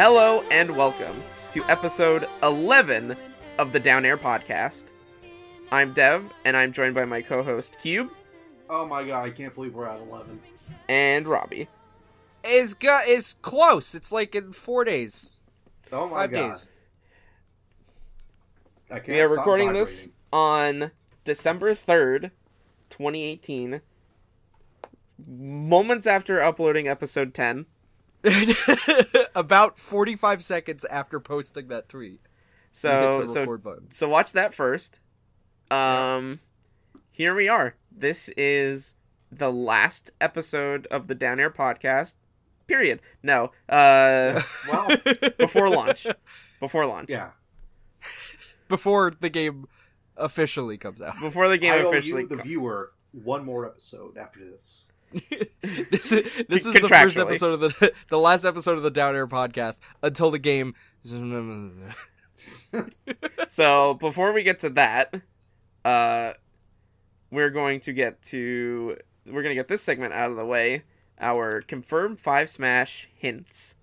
Hello and welcome to episode 11 of the Down Air podcast. I'm Dev, and I'm joined by my co host Cube Oh my god, I can't believe we're at 11. and Robbie. is gu- is close. It's like in four days, Oh my five god. days. I can't We are stop recording this on December 3rd, 2018, moments after uploading episode 10. About forty five seconds after posting that tweet. So, so so watch that first. Um, here we are. This is the last episode of the Down Air podcast. Period. No. Uh, Well, before launch. Before launch. yeah. before the game officially comes out. Before the game I owe officially. you, the co- viewer, one more episode after this. this is this is the first episode of the the last episode of the Down Air podcast until the game. so before we get to that, uh, we're going to get to we're gonna get this segment out of the way. Our confirmed five smash hints.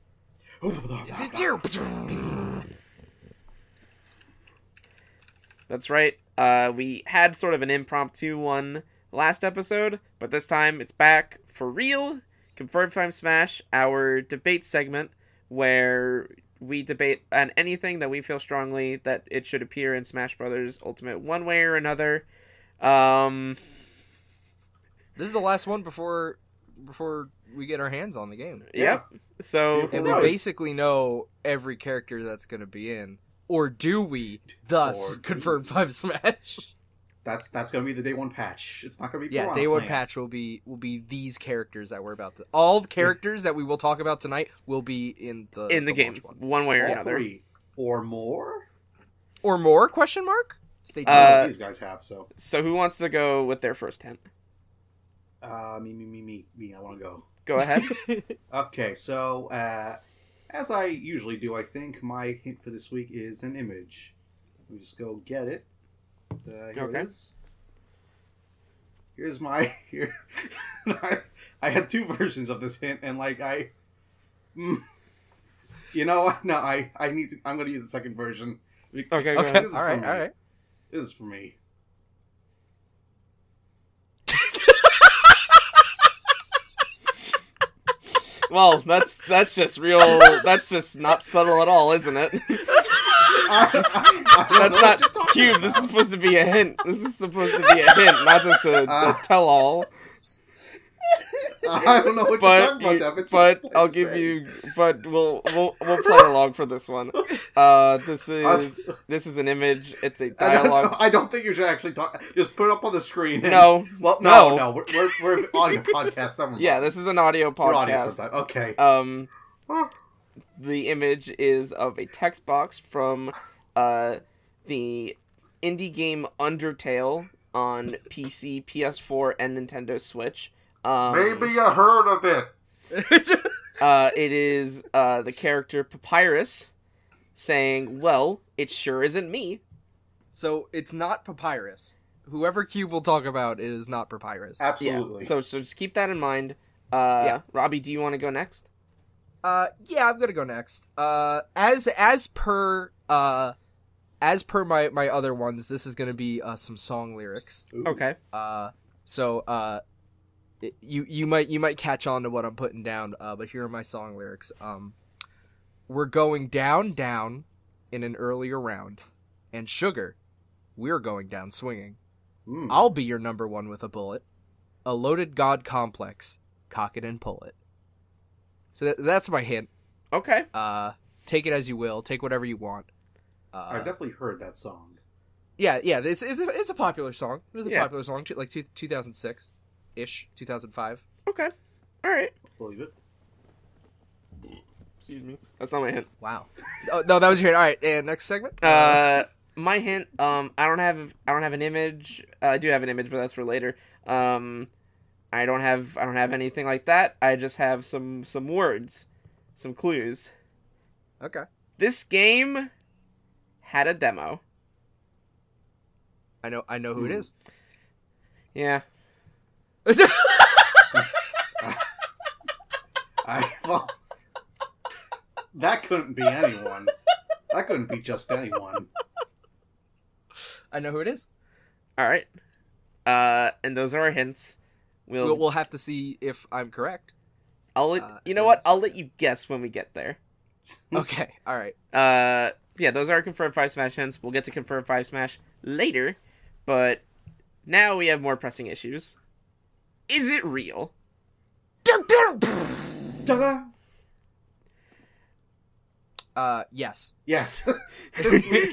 That's right. Uh, we had sort of an impromptu one last episode, but this time it's back for real. Confirmed Five Smash, our debate segment where we debate on anything that we feel strongly that it should appear in Smash Brothers Ultimate one way or another. Um, This is the last one before before we get our hands on the game. yep. So And we basically know every character that's going to be in. Or do we? Thus, do confirm we? five smash. That's that's gonna be the day one patch. It's not gonna be Yeah, day one Plant. patch will be will be these characters that we're about to. All the characters that we will talk about tonight will be in the in the, game, one. one way or All another. three or more. or more? Question mark. Stay tuned. I don't know Uh, these guys have so. So who wants to go with their first hint? Uh, me, me, me, me, me. I want to go. Go ahead. Okay, so uh, as I usually do, I think my hint for this week is an image. Let me just go get it. Uh, here Okay. it is. Here's my here. I, I had two versions of this hint, and like I, mm, you know, no, I I need to. I'm going to use the second version. Okay, okay. ahead. This is All for right. me. All right. This is for me. Well, that's that's just real. That's just not subtle at all, isn't it? I, I, I That's not you're cube. This is supposed to be a hint. This is supposed to be a hint, not just a, a Uh, tell-all. I don't know what you're But talking about. you- That, it's but I'll give you. But we'll we'll we'll play along for this one. Uh, this is this is an image. It's a I don't, dialogue. I don't think you should actually talk. Just put it up on the screen. and- No, Well, no, No. no, we're, we're, we're an audio podcast. Never mind. yeah, this is an audio We're audio podcast. Okay. Um, Huh. The image is of a text box from uh, the indie game Undertale on PC, PS4, and Nintendo Switch. Um, Maybe you heard of it. uh, it is uh, the character Papyrus saying, "Well, it sure isn't me." so it's not papyrus. Whoever Cube will talk about, it is not papyrus. Absolutely. Yeah. So, so just keep that in mind. Uh, Yeah. Robbie, do you want to go next? Uh, yeah, I'm gonna go next. Uh, as as per uh, as per my my other ones, this is gonna be uh some song lyrics. Ooh. Okay. Uh, so uh, it- you you might you might catch on to what I'm putting down. Uh, but here are my song lyrics. Um, we're going down down in an earlier round, and sugar, we're going down swinging. Mm. I'll be your number one with a bullet. A loaded god complex, cock it and pull it. So that, that's my hint. Okay. Uh, take it as you will. Take whatever you want. I've Uh, definitely heard that song. yeah, yeah. It's, it's, a, it's a popular song. It was a Yeah. popular song, t- like two, 2006 ish, 2005. Okay. All right. Believe it. Excuse me. That's not my hint. Wow. oh no, that was your hint. All right, and next segment. Uh, my hint. Um, I don't have. I don't have an image. Uh, I do have an image, but that's for later. Um, I don't have. I don't have anything like that. I just have some some words, some clues. okay. This game had a demo. I know. I know who it Hmm. is. Yeah. I well, That couldn't be anyone. that couldn't be just anyone. I know who it is. All right. Uh, and those are our hints. We'll, We'll, we'll have to see if I'm correct. I'll let, uh, you know what? I'll let you guess when we get there. Okay, all right. Uh, yeah, those are our confirmed five smash hints. We'll get to confirmed five smash later, but now we have more pressing issues. Is it real? Ta-da! Uh, yes. Yes.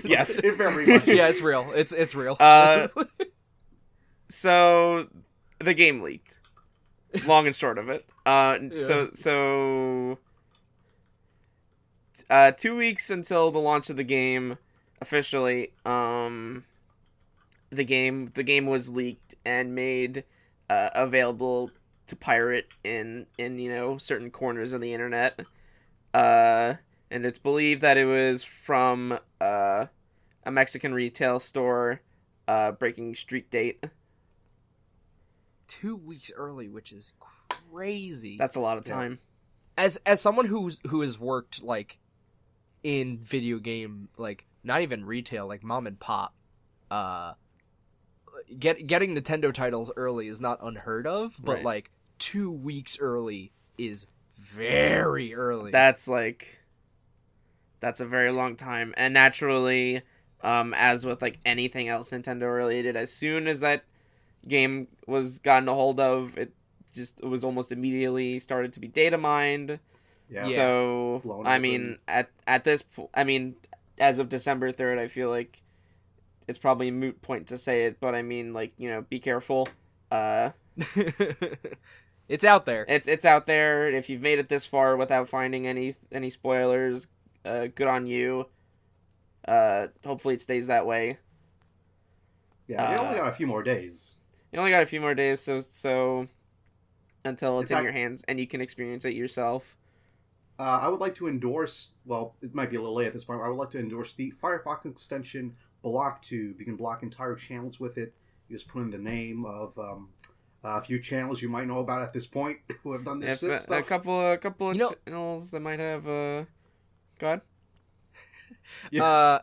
Yes. It very much yeah, it's real. It's it's real. Uh, So the game leaked. Long and short of it. Uh, so so uh, two weeks until the launch of the game officially. Um, the game the game was leaked and made uh, available to pirate in in you know certain corners of the internet. Uh, and it's believed that it was from uh, a Mexican retail store uh, breaking street date. Two weeks early, which is crazy. That's a lot of Yeah. time. as as someone who's who has worked like in video game like not even retail like mom and pop uh get getting Nintendo titles early is not unheard of but Right. like 2 weeks early is very early That's like that's a very long time. And naturally, um, as with like anything else Nintendo related, as soon as that game was gotten a hold of, it just it was almost immediately started to be data mined. Yeah. Yeah. So Blown I open. mean, at at this, po- I mean, as of December third, I feel like it's probably a moot point to say it, but I mean, like you know, be careful. Uh, it's out there it's it's out there. If you've made it this far without finding any any spoilers, uh, good on you. Uh, hopefully it stays that way. Yeah, we Uh, only got a few more days. You only got a few more days, so so until it's In in your hands and you can experience it yourself. Uh, I would like to endorse. Well, it might be a little late at this point. But I would like to endorse the Firefox extension BlockTube. You can block entire channels with it. You just put in the name of um, a few channels you might know about at this point who have done this If a, stuff. a couple a couple of You know- channels that might have uh, God. Yeah. uh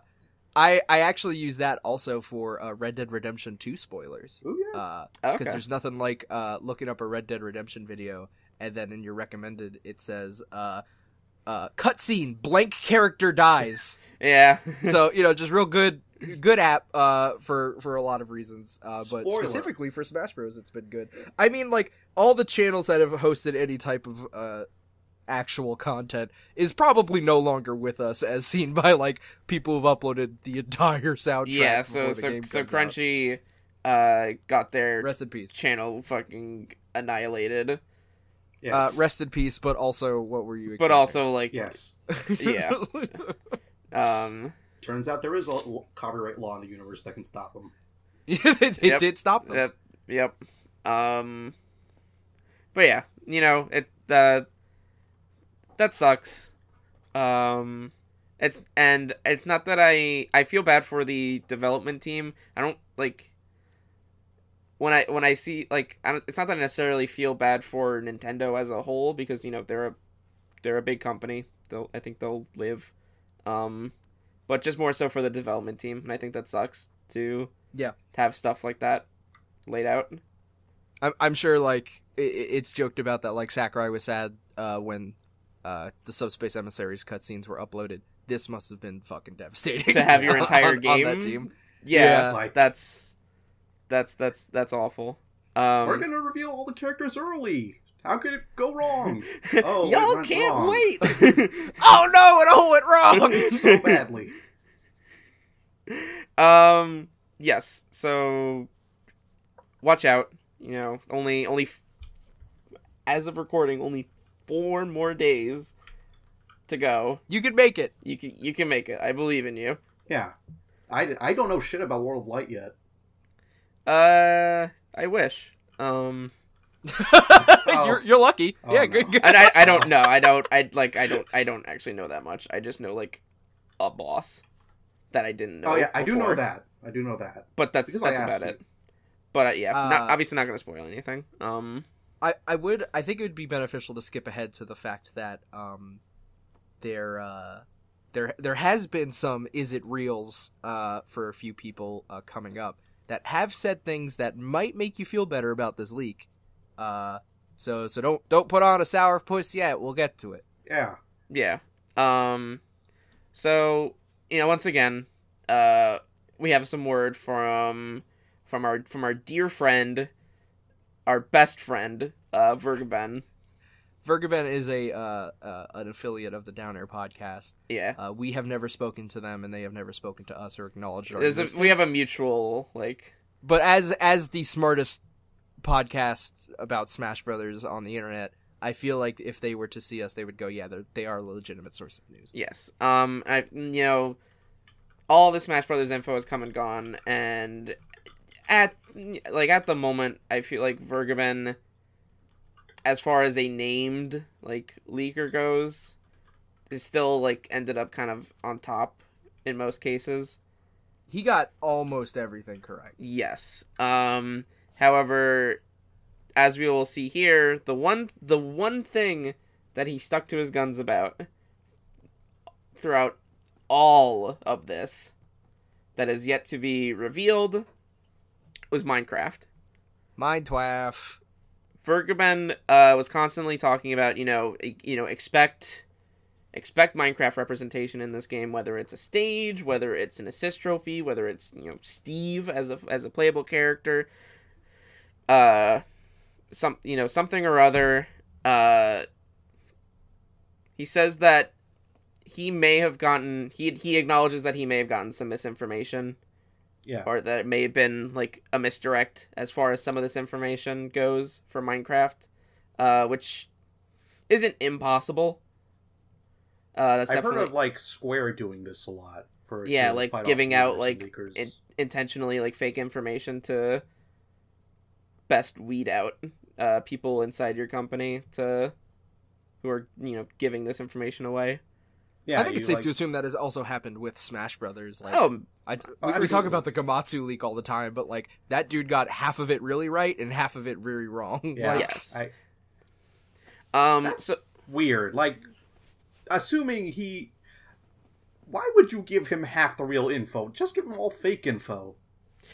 I I actually use that also for uh, Red Dead Redemption 2 spoilers Ooh, yeah. uh because Okay. there's nothing like uh, looking up a Red Dead Redemption video and then in your recommended it says uh, uh, cutscene blank character dies. Yeah. so you know, just real good, good app uh, for for a lot of reasons. Uh, but Spoiler. specifically for Smash Bros, it's been good. I mean, like all the channels that have hosted any type of uh, actual content is probably no longer with us, as seen by like people who've uploaded the entire soundtrack. yeah. So the so game so comes out. Crunchy, uh, got their Rest in peace. channel fucking annihilated, yes. Uh, rest in peace, but also what were you? but also like Yes. yeah. um. Turns out there is a copyright law in the universe that can stop them. it, it Yep. did stop them. Yep. Yep. Um. But yeah, you know it. Uh, that sucks. Um. It's and it's not that I I feel bad for the development team. I don't like when I when I see like I don't, it's not that I necessarily feel bad for Nintendo as a whole because you know they're a they're a big company. They'll I think they'll live. Um, but just more so for the development team, and I think that sucks to Yeah. have stuff like that laid out. I'm, I'm sure like i i- it's joked about that like Sakurai was sad uh, when uh, the Subspace Emissaries cutscenes were uploaded. This must have been fucking devastating To have your entire on, on game? that team. Yeah, Yeah. Like- that's that's that's that's awful. Um, We're gonna reveal all the characters early. How could it go wrong? Oh, y'all can't wrong. wait. Oh no! It all went wrong. so badly. um. Yes. So, watch out. You know, only only f- as of recording, only four more days to go. you can make it. You can you can make it. I believe in you. Yeah. I, I don't know shit about World of Light yet. Uh, I wish. Um, you're you're lucky. Oh, yeah, no. good. good. and I I don't know. I don't. I like. I don't. I don't actually know that much. I just know like a boss that I didn't know. oh yeah, I do know that. I do know that. but that's Because that's about you. it. But uh, yeah, not, Uh, obviously not going to spoil anything. Um, I, I would I think it would be beneficial to skip ahead to the fact that um there uh, there there has been some is it reals uh, for a few people uh, coming up that have said things that might make you feel better about this leak. Uh, so so don't don't put on a sour puss yet. We'll get to it. Yeah. Yeah. Um so, you know, once again, uh we have some word from from our from our dear friend, our best friend, uh Vergeben. Vergeben is a uh, uh, an affiliate of the Down Air podcast. Yeah. Uh, we have never spoken to them, and they have never spoken to us or acknowledged our a, we have a mutual like but as as the smartest podcast about Smash Brothers on the internet, I feel like if they were to see us, they would go, "Yeah, they are a legitimate source of news." yes. Um I you know all the Smash Brothers info has come and gone and at like at the moment I feel like Vergeben as far as a named like leaker goes is still like ended up kind of on top in most cases. He got almost everything correct. Yes. Um however as we will see here, the one the one thing that he stuck to his guns about throughout all of this that is yet to be revealed was Minecraft. Mind twaff. Vergeben uh, was constantly talking about, you know, you know, expect expect Minecraft representation in this game, whether it's a stage, whether it's an assist trophy, whether it's you know Steve as a as a playable character, uh, some you know something or other. Uh, he says that he may have gotten he he acknowledges that he may have gotten some misinformation Yeah. or that it may have been like a misdirect as far as some of this information goes for Minecraft, uh, which isn't impossible. Uh, that's I've definitely heard of like Square doing this a lot for Yeah, like, giving out, like, in- intentionally like fake information to best weed out uh, people inside your company to who are you know giving this information away. Yeah, I think it's safe like- to assume that has also happened with Smash Brothers. Like, oh, I, Oh, we, we talk about the Gematsu leak all the time, but like that dude got half of it really right and half of it really wrong. Yeah. Like, yes. I, um, That's- so weird. Like, assuming he. Why would you give him half the real info? Just give him all fake info.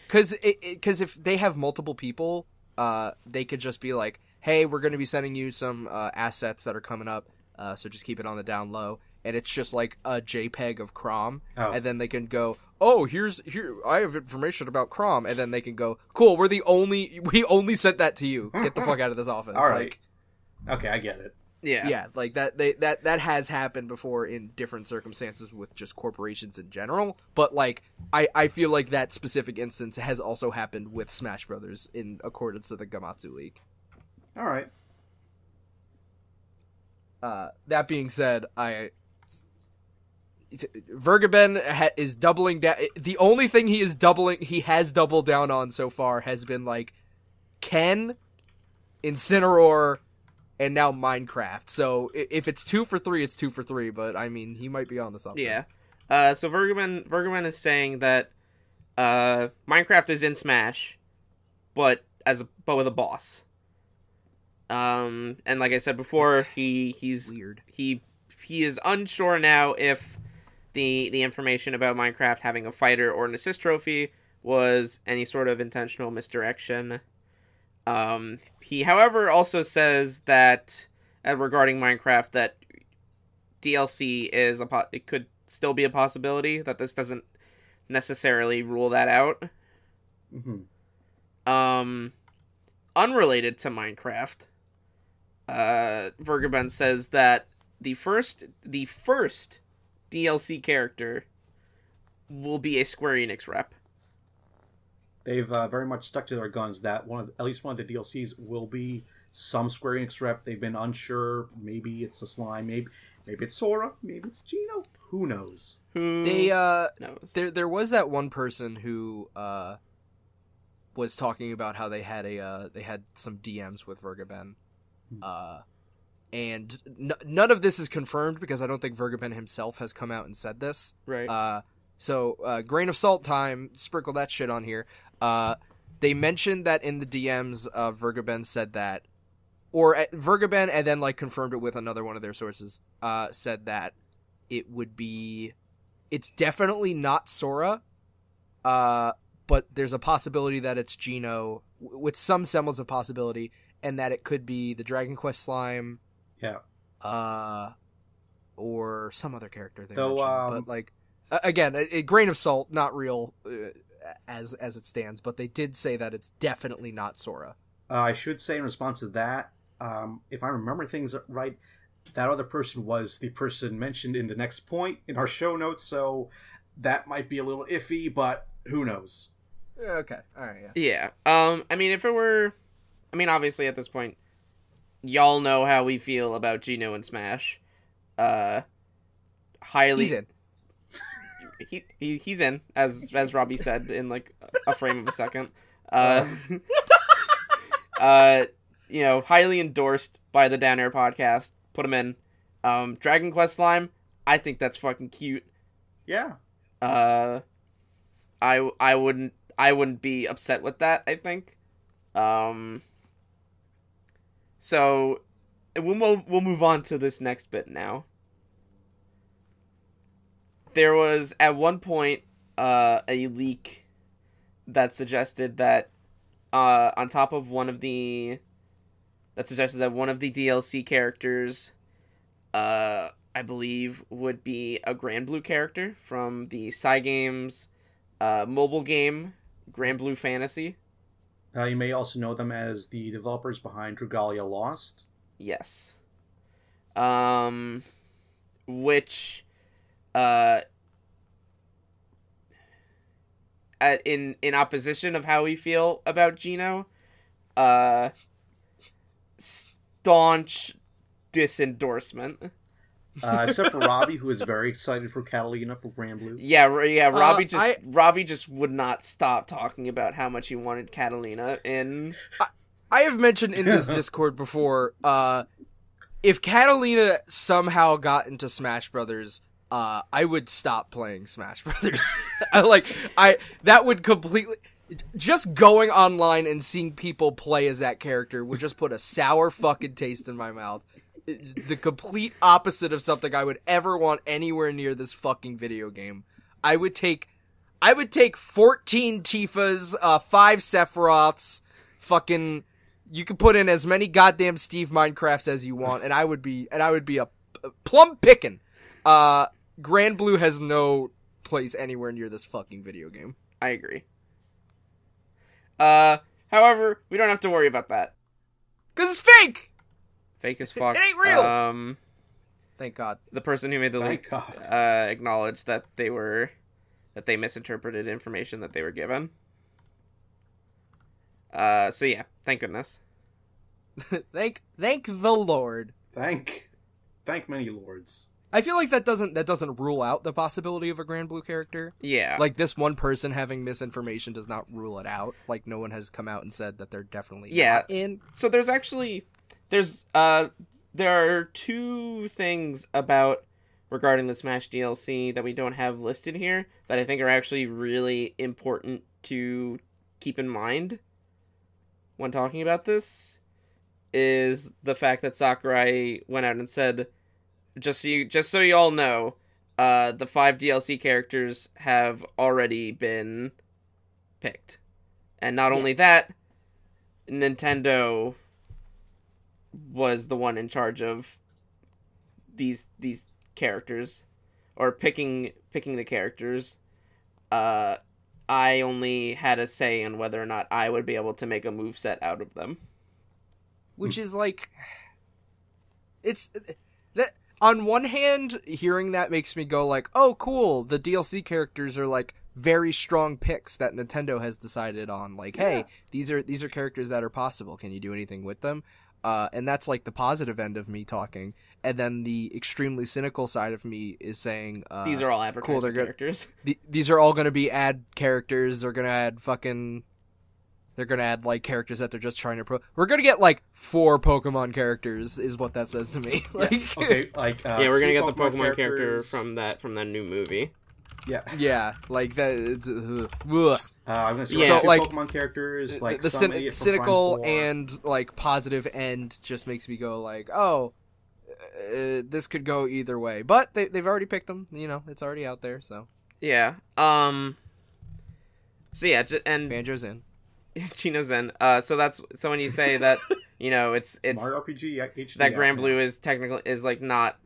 Because because if they have multiple people, uh, they could just be like, "Hey, we're going to be sending you some uh, assets that are coming up, uh, so just keep it on the down low." And it's just like a JPEG of Chrom, Oh. and then they can go, "Oh, here's here I have information about Chrom," and then they can go, "Cool, we're the only we only sent that to you. Get the fuck out of this office." All right. Like, Okay, I get it. yeah, yeah, like that they that that has happened before in different circumstances with just corporations in general but like i i feel like that specific instance has also happened with smash brothers in accordance to the Gematsu league All right. uh that being said i Vergeben ha- is doubling down. The only thing he is doubling, he has doubled down on so far has been like Ken, Incineroar, and now Minecraft. So if it's two for three, it's two for three. But I mean, he might be on the something. Yeah. Uh, so Vergeben Vergeben is saying that uh, Minecraft is in Smash, but as a, but with a boss. Um, and like I said before, he he's weird. he he is unsure now if the the information about Minecraft having a fighter or an assist trophy was any sort of intentional misdirection. Um, he, however, also says that uh, regarding Minecraft that DLC is a po- it could still be a possibility that this doesn't necessarily rule that out. hmm Um, unrelated to Minecraft, uh, Vergeben says that the first the first DLC character will be a Square Enix rep. They've uh, very much stuck to their guns that one of at least one of the DLCs will be some Square Enix rep. They've been unsure. Maybe it's the slime. Maybe maybe it's Sora. Maybe it's Geno. Who knows? Who They uh, knows? there there was that one person who uh was talking about how they had a uh they had some DMs with Vergeben. Hmm. Uh and n- none of this is confirmed because I don't think Vergeben himself has come out and said this. right. Uh, so uh, grain of salt time. Sprinkle that shit on here. Uh, they mentioned that in the DMs, uh, Vergeben said that, or uh, Vergeben, and then like confirmed it with another one of their sources. Uh, said that it would be. It's definitely not Sora, uh, but there's a possibility that it's Geno w- with some semblance of possibility, and that it could be the Dragon Quest slime, Yeah. uh, or some other character. They Though, mentioned. um, but like again, a, a grain of salt, not real uh, as as it stands. But they did say that it's definitely not Sora. Uh, I should say in response to that, um, if I remember things right, that other person was the person mentioned in the next point in our show notes, so that might be a little iffy, but who knows? Okay, all right, yeah. Yeah. Um. I mean, if it were, I mean, obviously at this point, y'all know how we feel about Geno and Smash. Uh, highly. He's in. He, he he's in as as Robbie said in like a frame of a second. Uh, uh, you know, highly endorsed by the Down Air podcast. Put him in. Um, Dragon Quest slime. I think that's fucking cute. Yeah. Uh, I I wouldn't I wouldn't be upset with that. I think. Um. So, we'll we'll move on to this next bit now. There was at one point uh, a leak that suggested that uh, on top of one of the that suggested that one of the DLC characters uh, I believe would be a Granblue character from the Cygames uh, mobile game Granblue Fantasy. Uh, you may also know them as the developers behind Dragalia Lost. Yes. Um, which, uh, at, in in opposition of how we feel about Geno, uh, staunch disendorsement. Uh, except for Robbie, who is very excited for Katalina for Granblue. Yeah, yeah. Robbie just I- Robbie just would not stop talking about how much he wanted Katalina in. I have mentioned in this Discord before, uh, if Katalina somehow got into Smash Brothers, uh, I would stop playing Smash Brothers. Like I that would completely just going online and seeing people play as that character would just put a sour fucking taste in my mouth. The complete opposite of something I would ever want anywhere near this fucking video game. I would take I would take 14 Tifas, uh, 5 Sephiroths, fucking you could put in as many goddamn Steve Minecrafts as you want and I would be and I would be a, a plum picking. Uh Granblue has no place anywhere near this fucking video game. I agree. Uh, however, we don't have to worry about that. Cuz it's fake. Fake as fuck. It ain't real! Um, Thank God. the person who made the Thank leak God. uh, acknowledged that they were that they misinterpreted information that they were given. Uh, so yeah, thank goodness. thank thank the Lord. Thank, thank many lords. I feel like that doesn't that doesn't rule out the possibility of a Granblue character. Yeah, Like this one person having misinformation does not rule it out. Like no one has come out and said that they're definitely Yeah. not in. so there's actually there's uh there are two things about regarding the Smash DLC that we don't have listed here that I think are actually really important to keep in mind when talking about this is the fact that Sakurai went out and said just so you just so you all know uh the five DLC characters have already been picked. And not Yeah. only that, Nintendo was the one in charge of these these characters or picking picking the characters. Uh i only had a say in whether or not i would be able to make a move set out of them. Which is like it's that on one hand hearing that makes me go like oh cool the dlc characters are like very strong picks that nintendo has decided on. Like hey these are these are characters that are possible. Can you do anything with them uh, and that's like the positive end of me talking and then the extremely cynical side of me is saying uh, these are all advertisement they're good. characters the, these are all going to be ad characters. They're going to add fucking. They're going to add like characters that they're just trying to pro. We're going to get like four Pokemon characters, is what that says to me. like, Okay, like uh, yeah we're gonna two get the pokemon character from that from that new movie yeah. yeah, like that. It's, uh. Uh, I'm gonna say Yeah. two So, like, Pokemon characters, like the some cyn- cynical and like positive end just makes me go like, oh, uh, this could go either way, but they they've already picked them. You know, it's already out there. So Yeah. Um. So yeah, j- and Banjo's in. Geno's in. Uh. So that's so when you say that, you know, it's it's Mario RPG HD. that Grand out Blue is technically is like not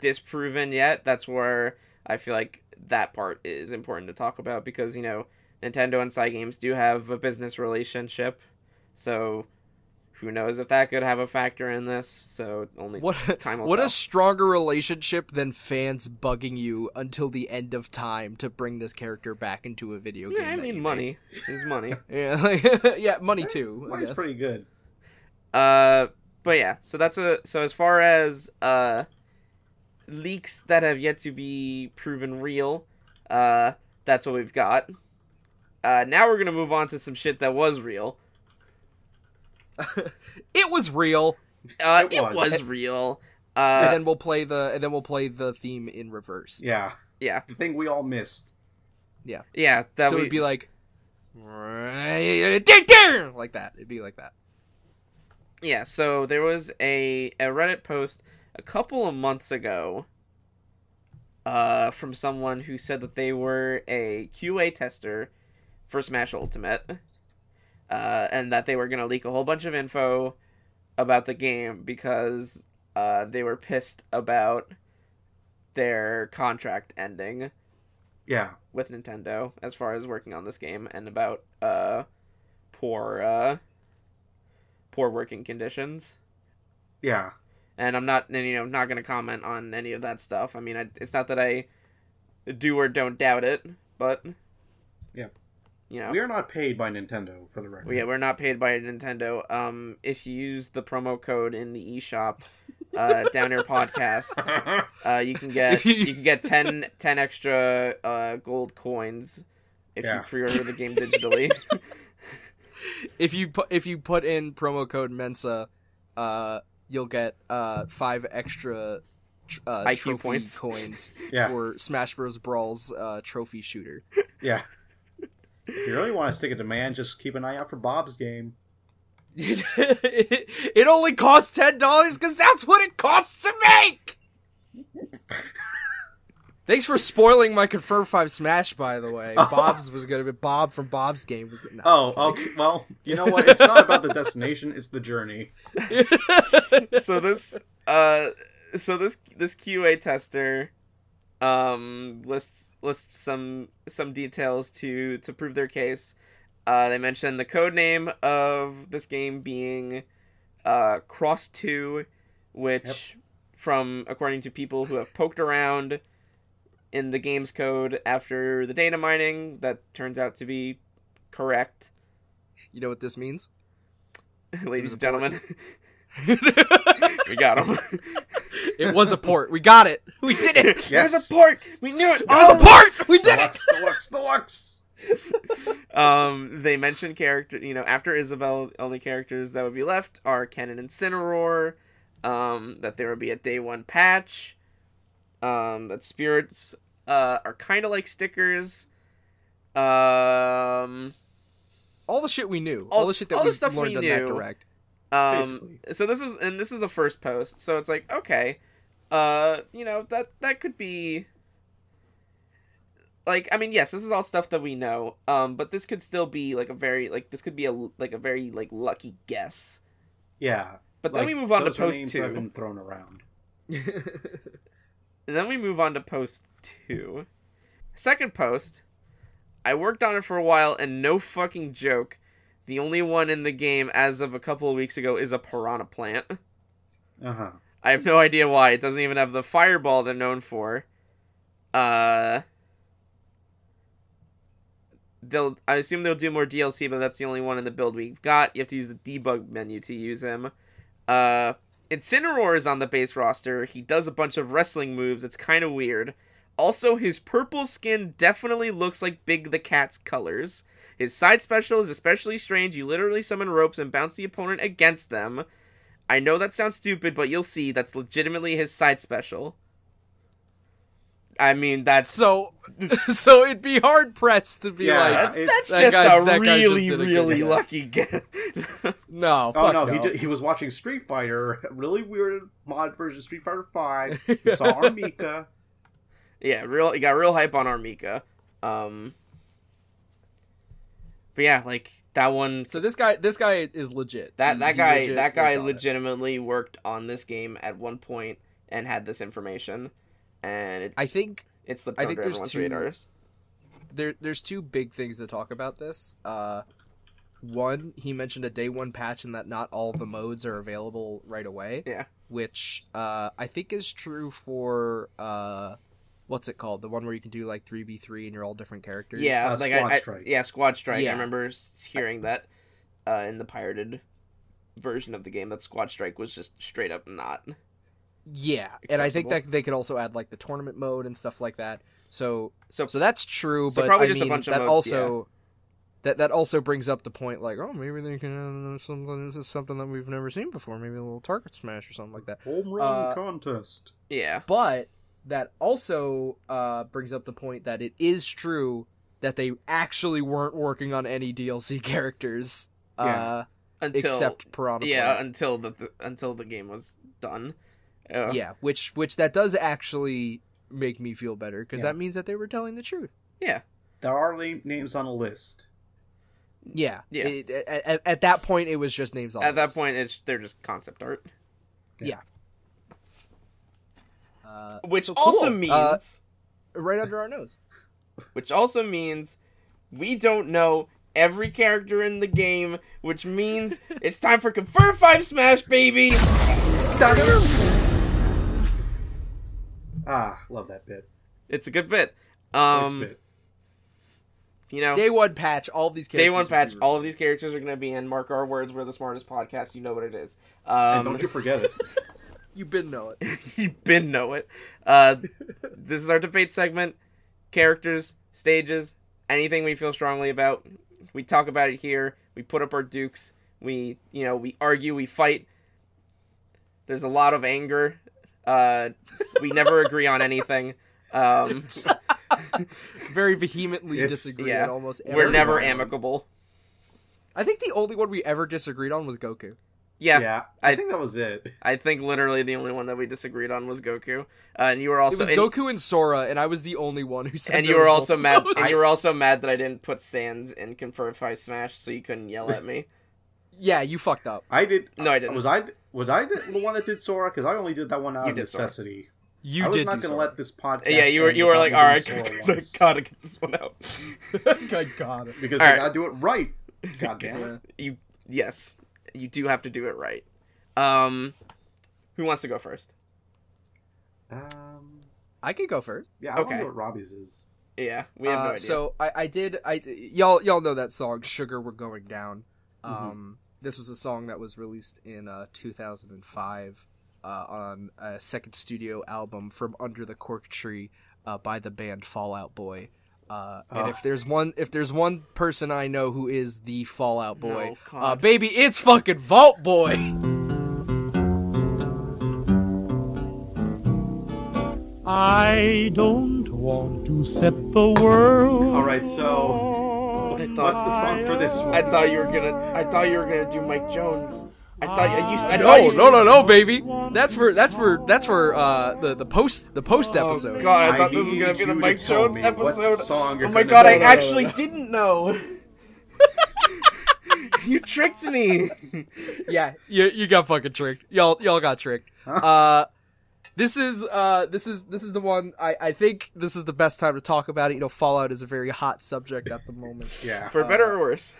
disproven yet. That's where I feel like that part is important to talk about because you know Nintendo and Cygames do have a business relationship, so who knows if that could have a factor in this. So only What time will what tell. a stronger relationship than fans bugging you until the end of time to bring this character back into a video game. yeah, I mean money is money. Yeah, like, yeah, money too. I Money's guess. pretty good. Uh, but yeah, so that's a so as far as uh leaks that have yet to be proven real, uh, that's what we've got. Uh, now we're gonna move on to some shit that was real. it was real, Uh, It it was. was, real. and Uh, then we'll play the and then we'll play the theme in reverse. Yeah, yeah, the thing we all missed. yeah. That so we, it'd be like, like that. It'd be like that. yeah. So there was a a Reddit post a couple of months ago. Uh, from someone who said that they were a QA tester for Smash Ultimate, uh, and that they were gonna leak a whole bunch of info about the game because uh, they were pissed about their contract ending Yeah, with Nintendo as far as working on this game and about uh, poor uh, poor working conditions. yeah. And I'm not, you know, not gonna comment on any of that stuff. I mean, I, it's not that I do or don't doubt it, but Yeah. you know, We are not paid by Nintendo for the record. Well, yeah, we're not paid by Nintendo. Um, if you use the promo code in the eShop, uh, Down Air podcast, uh, you can get you- you... can get 10, 10 extra uh gold coins if Yeah. you pre-order the game digitally. If you put if you put in promo code Mensa, uh, you'll get uh five extra tr- uh, IQ trophy points. coins Yeah. for Smash Bros. Brawl's uh, trophy shooter. yeah. If you really want to stick it to man, just keep an eye out for Bob's game. it only costs ten dollars because that's what it costs to make. Thanks for spoiling my Confirm Five Smash. By the way, Bob's was gonna be Bob from Bob's game was gonna. Oh, okay. Well, you know what? It's not about the destination; it's the journey. so this uh so this this QA tester um lists lists some some details to to prove their case. Uh they mentioned the code name of this game being uh Cross 2 which from according to people who have poked around in the game's code after the data mining that turns out to be correct. You know what this means? Ladies and gentlemen, we got him. it was a port. We got it. We did it. Yes. It was a port. We knew it. It was a port. We did it. Deluxe, deluxe, deluxe. Um, they mentioned character. You know, after Isabelle, only characters that would be left are Ken and Incineroar. Um, that there would be a day one patch. Um, that spirits uh are kind of like stickers. Um, All the shit we knew. All, All- the shit that all we the stuff learned we on that knew. direct. um. Basically. So this is and this is the first post. So it's like okay, uh, you know that that could be. Like I mean, yes, this is all stuff that we know. Um, but this could still be like a very like this could be a like a very like lucky guess. Yeah. But then like, we move on to those are post names two. have been thrown around. And then we move on to post two. Second post, I worked on it for a while, and no fucking joke, the only one in the game as of a couple of weeks ago is a piranha plant. Uh huh. I have no idea why. It doesn't even have the fireball they're known for. Uh. They'll. I assume they'll do more DLC, but that's the only one in the build we've got. You have to use the debug menu to use him. Uh, Incineroar is on the base roster. He does a bunch of wrestling moves. It's kind of weird. Also, his purple skin definitely looks like Big the Cat's colors. His side special is especially strange. You literally summon ropes and bounce the opponent against them. I know that sounds stupid, but you'll see that's legitimately his side special. I mean, that's So, so it'd be hard pressed to be Yeah, like, that's that just a that guy just really, a really guess. lucky guess. no, Oh fuck no, no, he did, he was watching Street Fighter, a really weird mod version of Street Fighter Five. He saw R. Mika. yeah, real. He got real hype on R. Mika. Um, but yeah, like that one. So this guy, this guy is legit. that that he guy legit that guy worked it. legitimately worked on this game at one point and had this information, and it, I think it slipped I think there's two- radars. there there's two big things to talk about this. Uh, one, he mentioned a day one patch and that not all the modes are available right away. Yeah. Which uh, I think is true for uh, what's it called? The one where you can do like three v three and you're all different characters. Yeah, Uh, like Squad I, I- yeah, Squad Strike. Yeah. I remember hearing that uh, in the pirated version of the game that Squad Strike was just straight up not. Yeah, and I think that they could also add like the tournament mode and stuff like that. So So so that's true, So but probably I just a bunch of that modes, also that that also brings up the point like oh maybe they can uh, something this is something that we've never seen before maybe a little target smash or something like that. Home run contest. yeah, But that also uh, brings up the point that it is true that they actually weren't working on any DLC characters uh, Yeah. until except Piranha yeah Plant. until the, the until the game was done. Uh, yeah, which which that does actually make me feel better because Yeah. that means that they were telling the truth. yeah, There are na- names on a list. Yeah, Yeah. It- at, at, at that point, it was just names on. At the that list. point, it's they're just concept art, Yeah. uh, which so also cool. means Uh, right under our nose. which also means we don't know every character in the game, which means it's time for confirm five smash, baby. Ah, love that bit. It's a good bit. Um, bit. you know, Day one patch. All these characters day one will be patch. All of these characters are gonna be in. Mark our words. We're the smartest podcast. You know what it is. and Um, don't you forget it. you been know it. you been know it. Uh, this is our debate segment. Characters, stages, anything we feel strongly about. We talk about it here. We put up our dukes. We, you know, we argue. We fight. There's a lot of anger. Uh, we never agree on anything. Um, Very vehemently It's- disagree yeah. on almost. we're never one. amicable. I think the only one we ever disagreed on was Goku. Yeah, Yeah, I, I- think that was it. I think literally the only one that we disagreed on was Goku. Uh, and you were also it was and, Goku and Sora, and I was the only one who said. and they you were both also mad. close. And you were also mad that I didn't put Sans in Confirm Five Smash, so you couldn't yell at me. Yeah, you fucked up. I did. No, I didn't. Was I? Was I the the one that did Sora? Because I only did that one out You of did Sora. necessity. You I was did not going to let this podcast. yeah, you were you were like, all right, all doing right, Sora guys, I gotta get this one out. God, God. because All they right. gotta do it right. God damn it! You yes, you do have to do it right. Um, who wants to go first? Um, I could go first. yeah, I Okay. know what Robbie's is. Yeah, we have no Uh, idea. So I, I did I y'all y'all know that song "Sugar We're Going Down." Mm-hmm. Um, this was a song that was released in uh, 2005 uh, on a second studio album from Under the Cork Tree uh, by the band Fall Out Boy. Uh, and Oh. if there's one if there's one person I know who is the Fallout Boy, No, uh, baby, it's fucking Vault Boy. I don't want to set the world. All right, so I thought. what's thought the song for this one? I thought you were gonna I thought you were gonna do Mike Jones. I thought I used I thought No, you no, no, no, baby. That's for that's for that's for uh the the post the post episode. Oh, episode. God, I I thought this was gonna be the Mike Jones episode. song Oh my god, do. I actually no. didn't know. you tricked me. yeah, you you got fucking tricked. Y'all y'all got tricked. Uh this is uh this is this is the one I I think this is the best time to talk about it. You know, Fallout is a very hot subject at the moment. Yeah. For better or worse.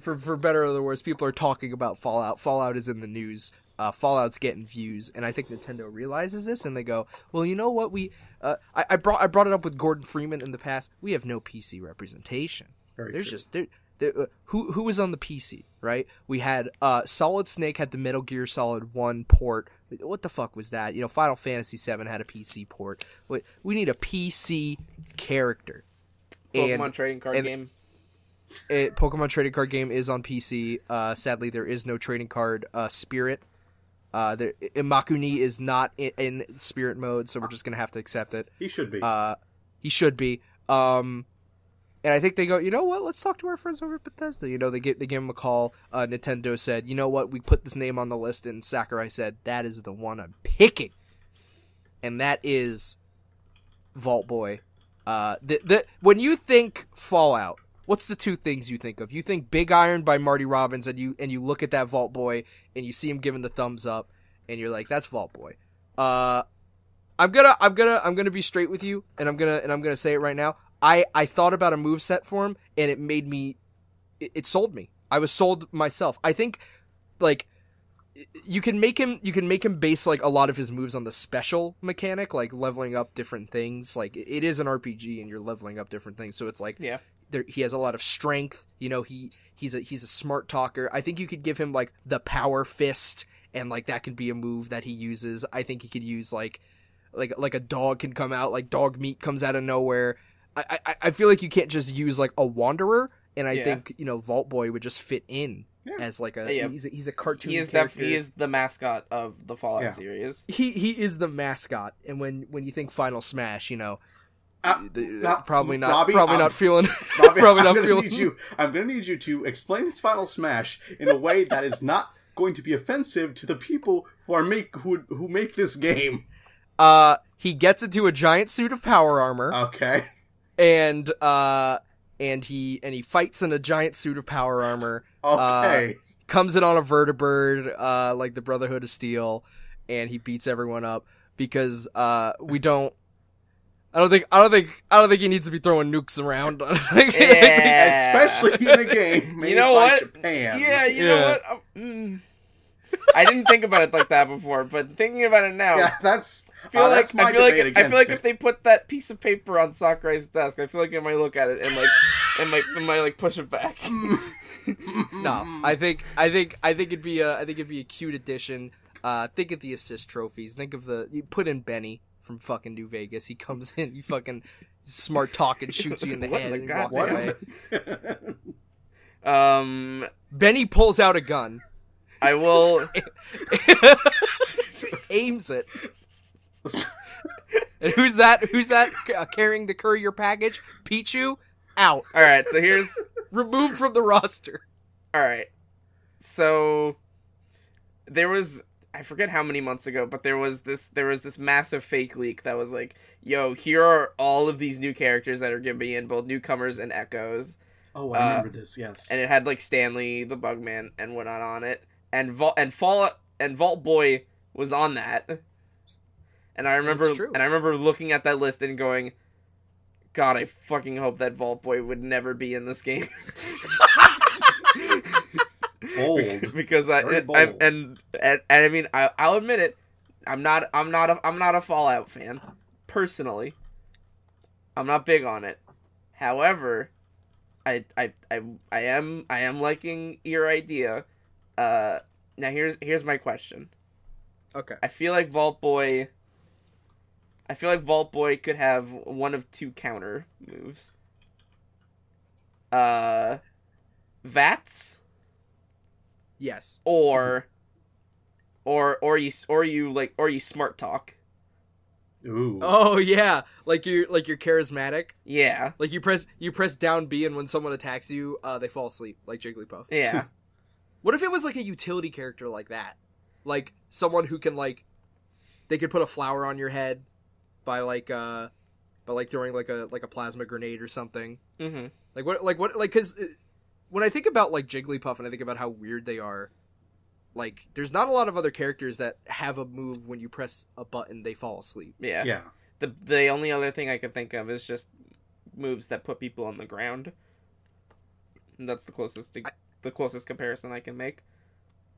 For for better or the worse, people are talking about Fallout. Fallout is in the news. Uh, Fallout's getting views, and I think Nintendo realizes this, and they go, "Well, you know what? We uh, I, I brought I brought it up with Gordon Freeman in the past. We have no PC representation. Very There's true. just there, there uh, who who was on the PC, right? We had uh Solid Snake had the Metal Gear Solid 1 port. What the fuck was that? You know, Final Fantasy 7 had a PC port. Wait, we need a PC character. Pokemon and trading card and- game. it, Pokemon trading card game is on PC. Uh sadly there is no trading card uh Spirit. Uh, there, Imakuni is not in, in spirit mode, so we're just gonna have to accept it. He should be. Uh, he should be. Um, and I think they go, you know what? Let's talk to our friends over at Bethesda. You know, they give they give him a call. Uh, Nintendo said, you know what? We put this name on the list, and Sakurai said that is the one I'm picking, and that is Vault Boy. Uh, the, the when you think Fallout, what's the two things you think of? You think Big Iron by Marty Robbins, and you and you look at that Vault Boy, and you see him giving the thumbs up, and you're like, that's Vault Boy. Uh, I'm gonna I'm gonna I'm gonna be straight with you, and I'm gonna and I'm gonna say it right now. I I thought about a move set for him, and it made me, it, it sold me. I was sold myself. I think, like, you can make him you can make him base like a lot of his moves on the special mechanic, like leveling up different things. Like it is an RPG, and you're leveling up different things, so it's like Yeah. there, he has a lot of strength. You know, he he's a he's a smart talker. I think you could give him like the power fist, and like that could be a move that he uses. I think he could use like like like a dog can come out, like dog meat comes out of nowhere. I I, I feel like you can't just use like a wanderer, and I Yeah. think you know Vault Boy would just fit in Yeah. as like a Yeah. he's a, he's a cartoon. He is character. def- he is the mascot of the Fallout Yeah. series. he he is the mascot, and when when you think Final Smash, you know, Uh, the- now, probably not Robbie, probably um, not feeling Bobby, probably I'm not gonna feeling need you. I'm going to need you to explain this final smash in a way that is not going to be offensive to the people who are make who who make this game. Uh, he gets into a giant suit of power armor, Okay. And uh, and he and he fights in a giant suit of power armor. Okay. Comes in on a vertibird, uh, like the Brotherhood of Steel, and he beats everyone up because uh, we don't. I don't think I don't think I don't think he needs to be throwing nukes around. Yeah. Especially in a game made You know by what? Japan. Yeah, you know what? Um, mm. I didn't think about it like that before, but thinking about it now, Yeah, that's I feel uh, like that's my I feel like I feel like it. if they put that piece of paper on Sakurai's desk, I feel like I might look at it and like and like and might like push it back. no, I think I think I think it'd be a I think it'd be a cute addition. Uh, think of the assist trophies. Think of the you put in Benny from fucking New Vegas. He comes in, you fucking smart talk and shoots you in the head the and walks away. Um, Benny pulls out a gun, I will. aims it. And who's that? Who's that uh, carrying the courier package? Pichu, out, All right, so here's removed from the roster. all right. So there was I forget how many months ago, but there was this there was this massive fake leak that was like, "Yo, here are all of these new characters that are gonna be in both newcomers and echoes." oh, I Uh, remember this. Yes. and it had like Stanley the Bugman and whatnot on it, and Vault and Fallout and Vault Boy was on that. And I remember, That's true. and I remember looking at that list and going, "God, I fucking hope that Vault Boy would never be in this game." Bold. because I, Very I bold. and, and and I mean I, I'll admit it, I'm not I'm not a I'm not a Fallout fan, personally. I'm not big on it. However, I I I, I am I am liking your idea. Uh, now here's here's my question. Okay. I feel like Vault Boy. I feel like Vault Boy could have one of two counter moves. Uh, Vats Yes. or or or you or you like or you smart talk Ooh. Oh yeah, like you're like you're charismatic. yeah Like you press you press down B, and when someone attacks you, uh, they fall asleep, like Jigglypuff. yeah What if it was like a utility character like that, like someone who can like, they could put a flower on your head, by like uh, by like throwing like a like a plasma grenade or something. hmm Like what like what like because when I think about like Jigglypuff and I think about how weird they are, like there's not a lot of other characters that have a move when you press a button they fall asleep. yeah yeah. the the only other thing i could think of is just moves that put people on the ground And that's the closest to, the closest comparison i can make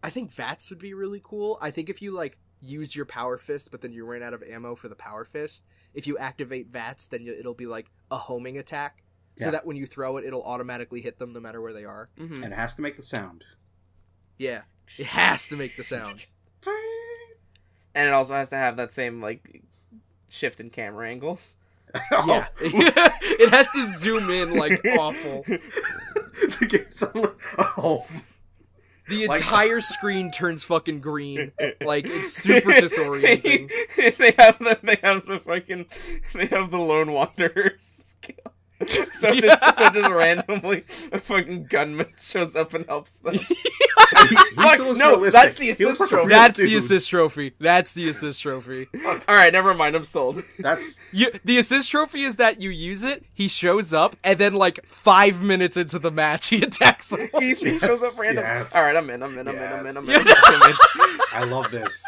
I think Vats would be really cool. I think if you like use your power fist, but then you ran out of ammo for the power fist, if you activate Vats, then you, it'll be like a homing attack, so Yeah. that when you throw it, it'll automatically hit them no matter where they are. hmm And it has to make the sound. Yeah, it has to make the sound. and it also has to have that same like shift in camera angles Yeah, it has to zoom in like awful. the game sound like, oh. The Like- entire screen turns fucking green. Like it's super disorienting. they have the they have the fucking they have the lone wanderer skill. So just so just randomly a fucking gunman shows up and helps them. he, he Fuck, no, realistic. that's the assist like trophy. real That's the assist trophy. That's the assist trophy. All right, never mind. I'm sold. That's You, the assist trophy is that you use it, he shows up, and then like five minutes into the match, he attacks someone. He, he shows up random. yes. All right, I'm in. I'm in. I'm in. I'm in. I'm in. I'm in. I love this.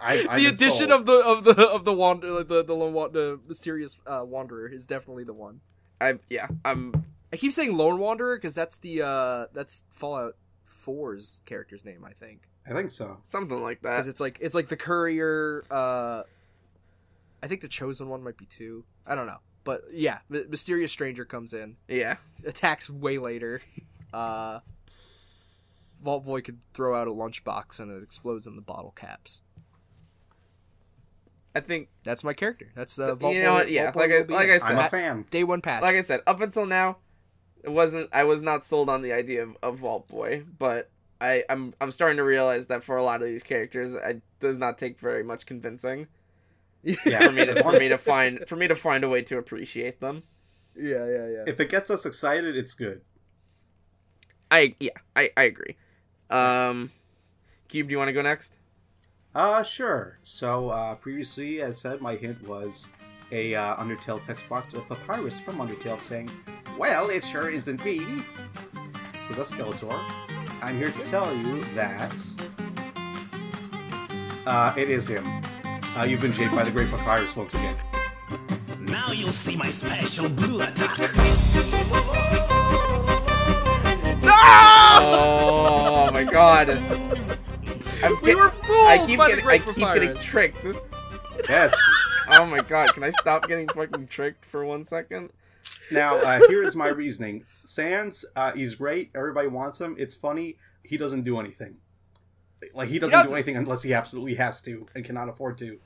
I, I've the addition sold. of the of the of the wander the the, lone wa- the mysterious uh, wanderer is definitely the one. I yeah. I'm I keep saying lone wanderer because that's the uh that's Fallout 4's character's name, I think. I think so. something like that. Because it's like it's like the courier. uh I think the chosen one might be two. I don't know, but yeah, M- mysterious stranger comes in, Yeah. attacks way later. Uh, Vault Boy could throw out a lunchbox and it explodes in the bottle caps. I think That's my character. That's the you Vault know Boy- what? Yeah. Vault Like I will like in. I I'm said. a fan. Day one patch. like I said, up until now, it wasn't. I was not sold on the idea of, of Vault Boy, but I, I'm I'm starting to realize that for a lot of these characters, it does not take very much convincing Yeah, for me to for me to find for me to find a way to appreciate them. yeah, yeah, yeah. If it gets us excited, it's good. I yeah, I I agree. Um, Cube, do you want to go next? Uh, sure. So, uh, previously, as said, my hint was a uh, Undertale text box of Papyrus from Undertale saying, Well, it sure isn't me. It's with a Skeletor. I'm here to tell you that uh, it is him. Uh, you've been jaded by the Great Papyrus once again. Now you'll see my special blue attack. no! Oh my god! I'm we get- were fooled I keep by getting the I keep getting tricked. Yes. Oh my god! Can I stop getting fucking tricked for one second? Now, uh, here is my reasoning. Sans, uh, he's great. Everybody wants him. It's funny. He doesn't do anything. Like, he doesn't, doesn't. do anything unless he absolutely has to and cannot afford to.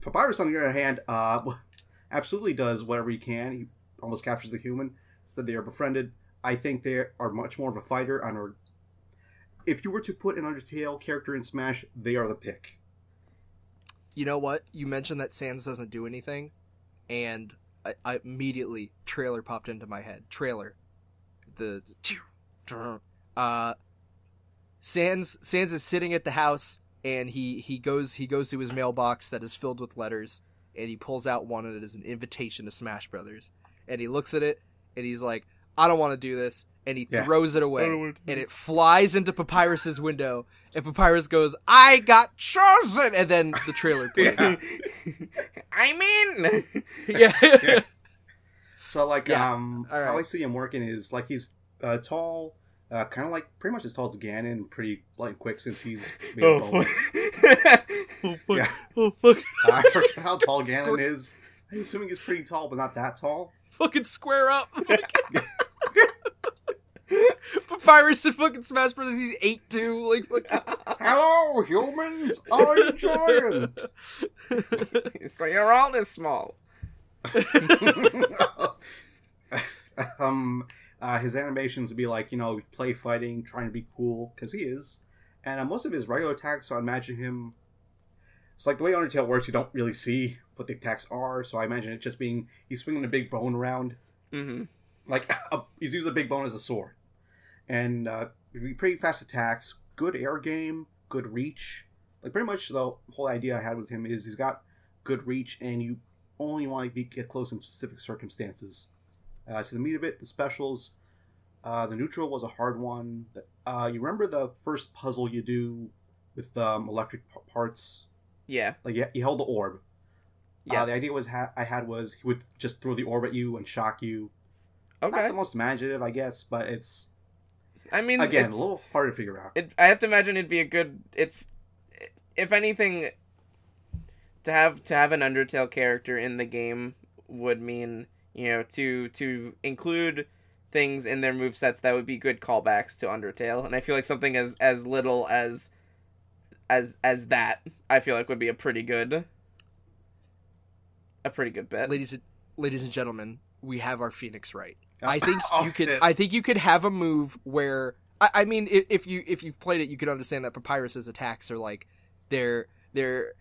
Papyrus, on the other hand, uh, absolutely does whatever he can. He almost captures the human. So that they are befriended. I think they are much more of a fighter. And are, if you were to put an Undertale character in Smash, they are the pick. You know what? You mentioned that Sans doesn't do anything, and I, I immediately trailer popped into my head. Trailer, the, uh, Sans Sans is sitting at the house, and he he goes he goes to his mailbox that is filled with letters, and he pulls out one, and it is an invitation to Smash Brothers, and he looks at it, and he's like, I don't want to do this, and he Yeah. throws it away, I don't wanna do and it flies into Papyrus's window, and Papyrus goes, "I got chosen," and then the trailer plays. Yeah. I'm in. yeah. Yeah. So like Yeah. um All right. how I see him working is like he's uh, tall, uh, kind of like pretty much as tall as Ganon, pretty light and quick since he's made oh of bones. fuck! oh fuck! Yeah. Oh fuck! I forget how tall Squ- Ganon is. I'm assuming he's pretty tall, but not that tall. Fucking square up. Papyrus and fucking Smash Brothers. He's eight two. Like fucking. Hello, humans. I'm giant. so you're all this small. um, uh, his animations would be like you know play fighting, trying to be cool because he is, and uh, most of his regular attacks. So I imagine him. It's like the way Undertale works. You don't really see what the attacks are, so I imagine it just being he's swinging a big bone around, Mm-hmm. like a, he's using a big bone as a sword, and uh, pretty fast attacks, good air game, good reach. Like pretty much the whole idea I had with him is he's got good reach, and you only want to be, get close in specific circumstances. Uh, to the meat of it, the specials. Uh, the neutral was a hard one. Uh, you remember the first puzzle you do with um, electric p- parts? Yeah. Like you, you held the orb. Uh, the idea was ha- I had was he would just throw the orb at you and shock you. Okay. Not okay. the most imaginative, I guess, but it's I mean, again it's, a little hard to figure out. It, I have to imagine it'd be a good. It's, if anything, to have to have an Undertale character in the game would mean you know to to include things in their move sets that would be good callbacks to Undertale, and I feel like something as as little as as as that I feel like would be a pretty good a pretty good bet. ladies and ladies and gentlemen, we have our Phoenix right. I think oh, you could. shit. I think you could have a move where I, I mean, if, if you if you've played it, you could understand that Papyrus's attacks are like they're they're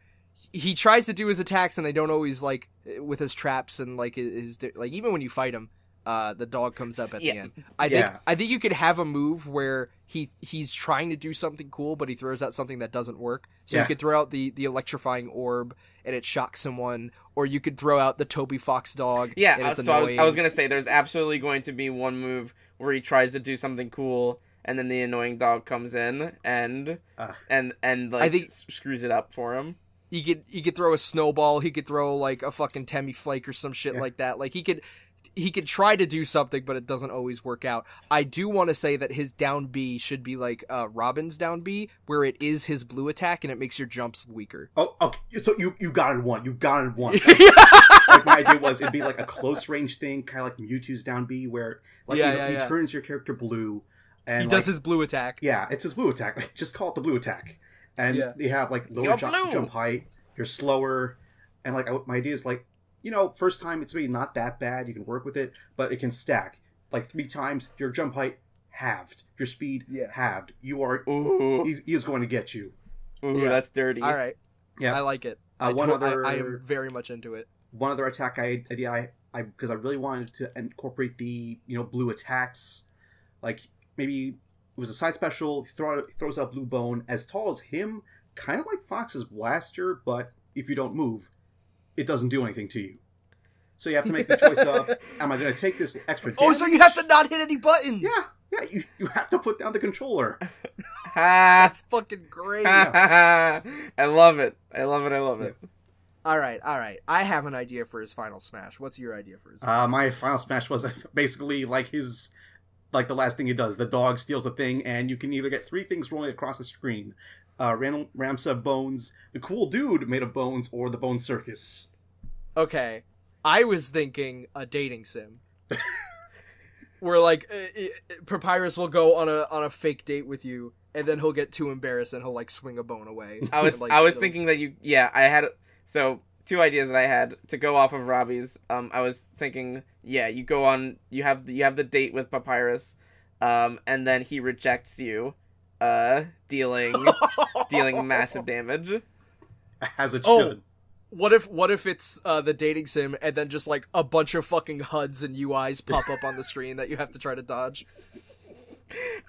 he tries to do his attacks and they don't always like with his traps and like his like even when you fight him uh the dog comes up at Yeah. the end i think i think you could have a move where he he's trying to do something cool but he throws out something that doesn't work so Yeah. you could throw out the the electrifying orb and it shocks someone or you could throw out the toby fox dog Yeah, and it's so I was, I was gonna say there's absolutely going to be one move where he tries to do something cool, and then the annoying dog comes in and Uh, and and like I think- s- screws it up for him. You could he could throw a snowball he could throw like a fucking Temmie flake or some shit Yeah. like that like he could he could try to do something but it doesn't always work out i do want to say that his down b should be like uh robin's down b where it is his blue attack and it makes your jumps weaker oh, okay. So you you got it one. You got it one. like my idea was it'd be like a close range thing, kind of like Mewtwo's down B, where like Yeah, you know, yeah, he yeah. turns your character blue, and he does his blue attack yeah, it's his blue attack. Just call it the blue attack, and they have like lower jump, jump height. You're slower, and like I, my idea is like you know first time it's maybe not that bad. You can work with it, but it can stack. Like three times your jump height halved, your speed Yeah. halved. You are Ooh, he's, he is going to get you. ooh, Yeah. that's dirty. all right Yeah. i like it Uh, I one to- other I, I am very much into it one other attack I, idea I I because I really wanted to incorporate the you know blue attacks, like maybe it was a side special. Throw throws out blue bone as tall as him, kind of like Fox's blaster, but if you don't move, it doesn't do anything to you. So you have to make the choice of am I going to take this extra? oh so you have to not hit any buttons Yeah, yeah. You you have to put down the controller. That's fucking great I love it. I love it. I love it. all right all right i have an idea for his final smash what's your idea for his Uh, my final smash was basically like his, like the last thing he does. The dog steals a thing, and you can either get three things rolling across the screen: uh, Ram- Ramsa bones, the cool dude made of bones, or the bone circus. okay. I was thinking a dating sim. Where like uh, uh, papyrus will go on a on a fake date with you and then he'll get too embarrassed and he'll like swing a bone away. I was like, I was thinking that you yeah I had so two ideas that I had to go off of Robbie's. Um, I was thinking yeah you go on you have you have the date with Papyrus, um, and then he rejects you, uh, dealing dealing massive damage. As it Oh. should. what if what if it's uh, the dating sim and then just like a bunch of fucking huds and uis pop up on the screen that you have to try to dodge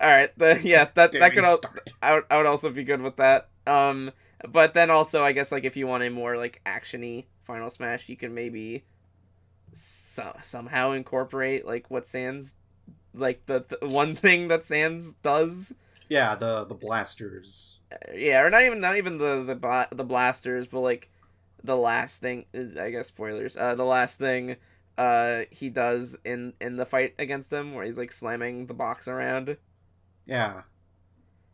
All right, the yeah that that could al- start. I would, I would also be good with that. Um, but then also I guess like if you want a more like actiony Final Smash, you can maybe so- somehow incorporate like what Sans like the, the one thing that Sans does. Yeah, the the blasters. Uh, Yeah, or not even not even the the the blasters, but like the last thing. I guess spoilers. Uh, the last thing uh he does in in the fight against him where he's like slamming the box around. Yeah.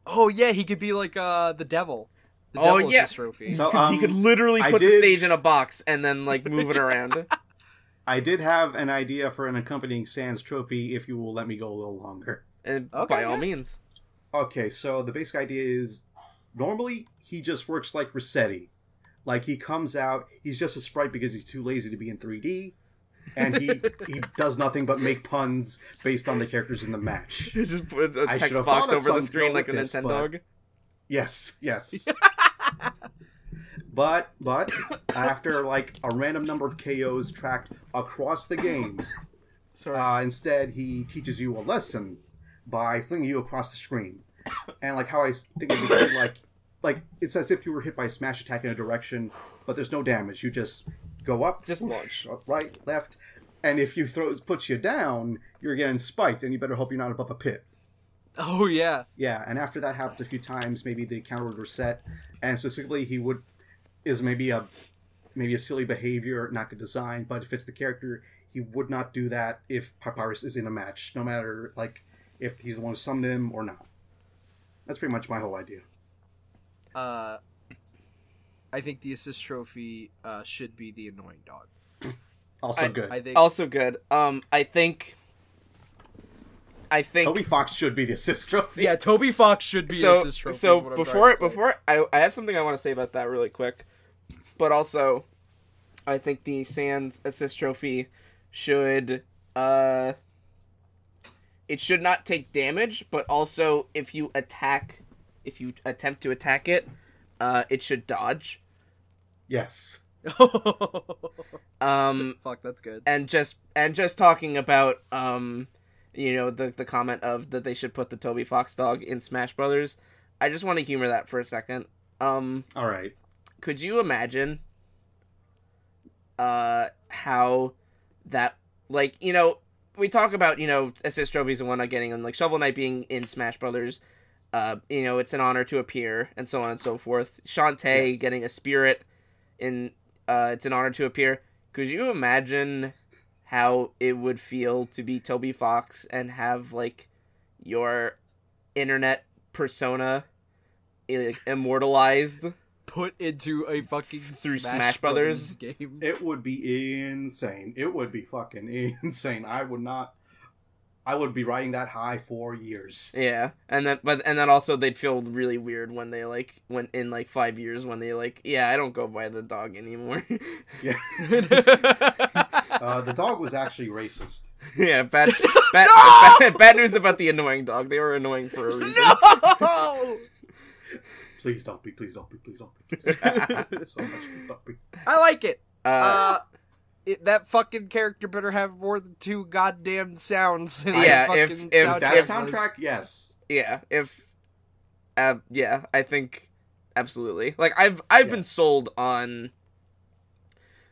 oh yeah he could be like uh the devil the Oh, devil's yeah. his trophy So he, could, um, he could literally I put the stage in a box and then like move it around. I did have an idea for an accompanying Sans trophy. If you will let me go a little longer. And Okay, by all yeah. means. Okay, so the basic idea is normally he just works like Resetti. Like he comes out, he's just a sprite because he's too lazy to be in 3D, and he he does nothing but make puns based on the characters in the match. Just put a text box over the screen like a this, Nintendo. but- dog. Yes, yes. but but after like a random number of KOs tracked across the game, uh, instead he teaches you a lesson by flinging you across the screen. And like how I think it would be like like it's as if you were hit by a smash attack in a direction, but there's no damage. You just go up, Just launch. right, left, and if you throw puts you down, you're getting spiked, and you better hope you're not above a pit. oh yeah Yeah, and after that happens a few times, maybe the counter would reset, and specifically he would is maybe a maybe a silly behavior, not good design, but if it's the character, he would not do that if Papyrus is in a match, no matter like if he's the one who summoned him or not. That's pretty much my whole idea. uh i think the assist trophy uh should be the annoying dog Also I- good. i think Also good. Um, I think. I think. Toby Fox should be the assist trophy. yeah toby fox should be so assist trophy so is what I'm before trying to say. before I I have something I want to say about that really quick, but also, I think the Sans assist trophy should uh it should not take damage, but also if you attack, if you attempt to attack it, uh, it should dodge. Yes. Um, Fuck, that's good. and just and just talking about um you know the the comment of that they should put the Toby Fox dog in Smash Brothers. I just want to humor that for a second. Um All right. could you imagine uh how that like you know we talk about you know assist trophies and whatnot getting them like Shovel Knight being in Smash Brothers uh you know it's an honor to appear and so on and so forth. Shantae Yes. getting a spirit in uh it's an honor to appear. Could you imagine how it would feel to be Toby Fox and have like your internet persona like, immortalized Put into a fucking Through Smash, Smash Brothers Brothers. game. It would be insane. It would be fucking insane. I would not. I would be riding that high for years. Yeah, and then but and then also they'd feel really weird when they like when in like five years when they like yeah I don't go by the dog anymore. Yeah. Uh, the dog was actually racist. yeah, bad bad, bad bad news about the annoying dog. They were annoying for a reason. no! Please don't be. Please don't be. Please don't be. Please don't be. so much. Please don't be. I like it. Uh, Uh, it, that fucking character better have more than two goddamn sounds. In Yeah, the if- if soundtrack That If- for soundtrack, yes. yeah, if uh, yeah, I think absolutely. Like I've I've been sold on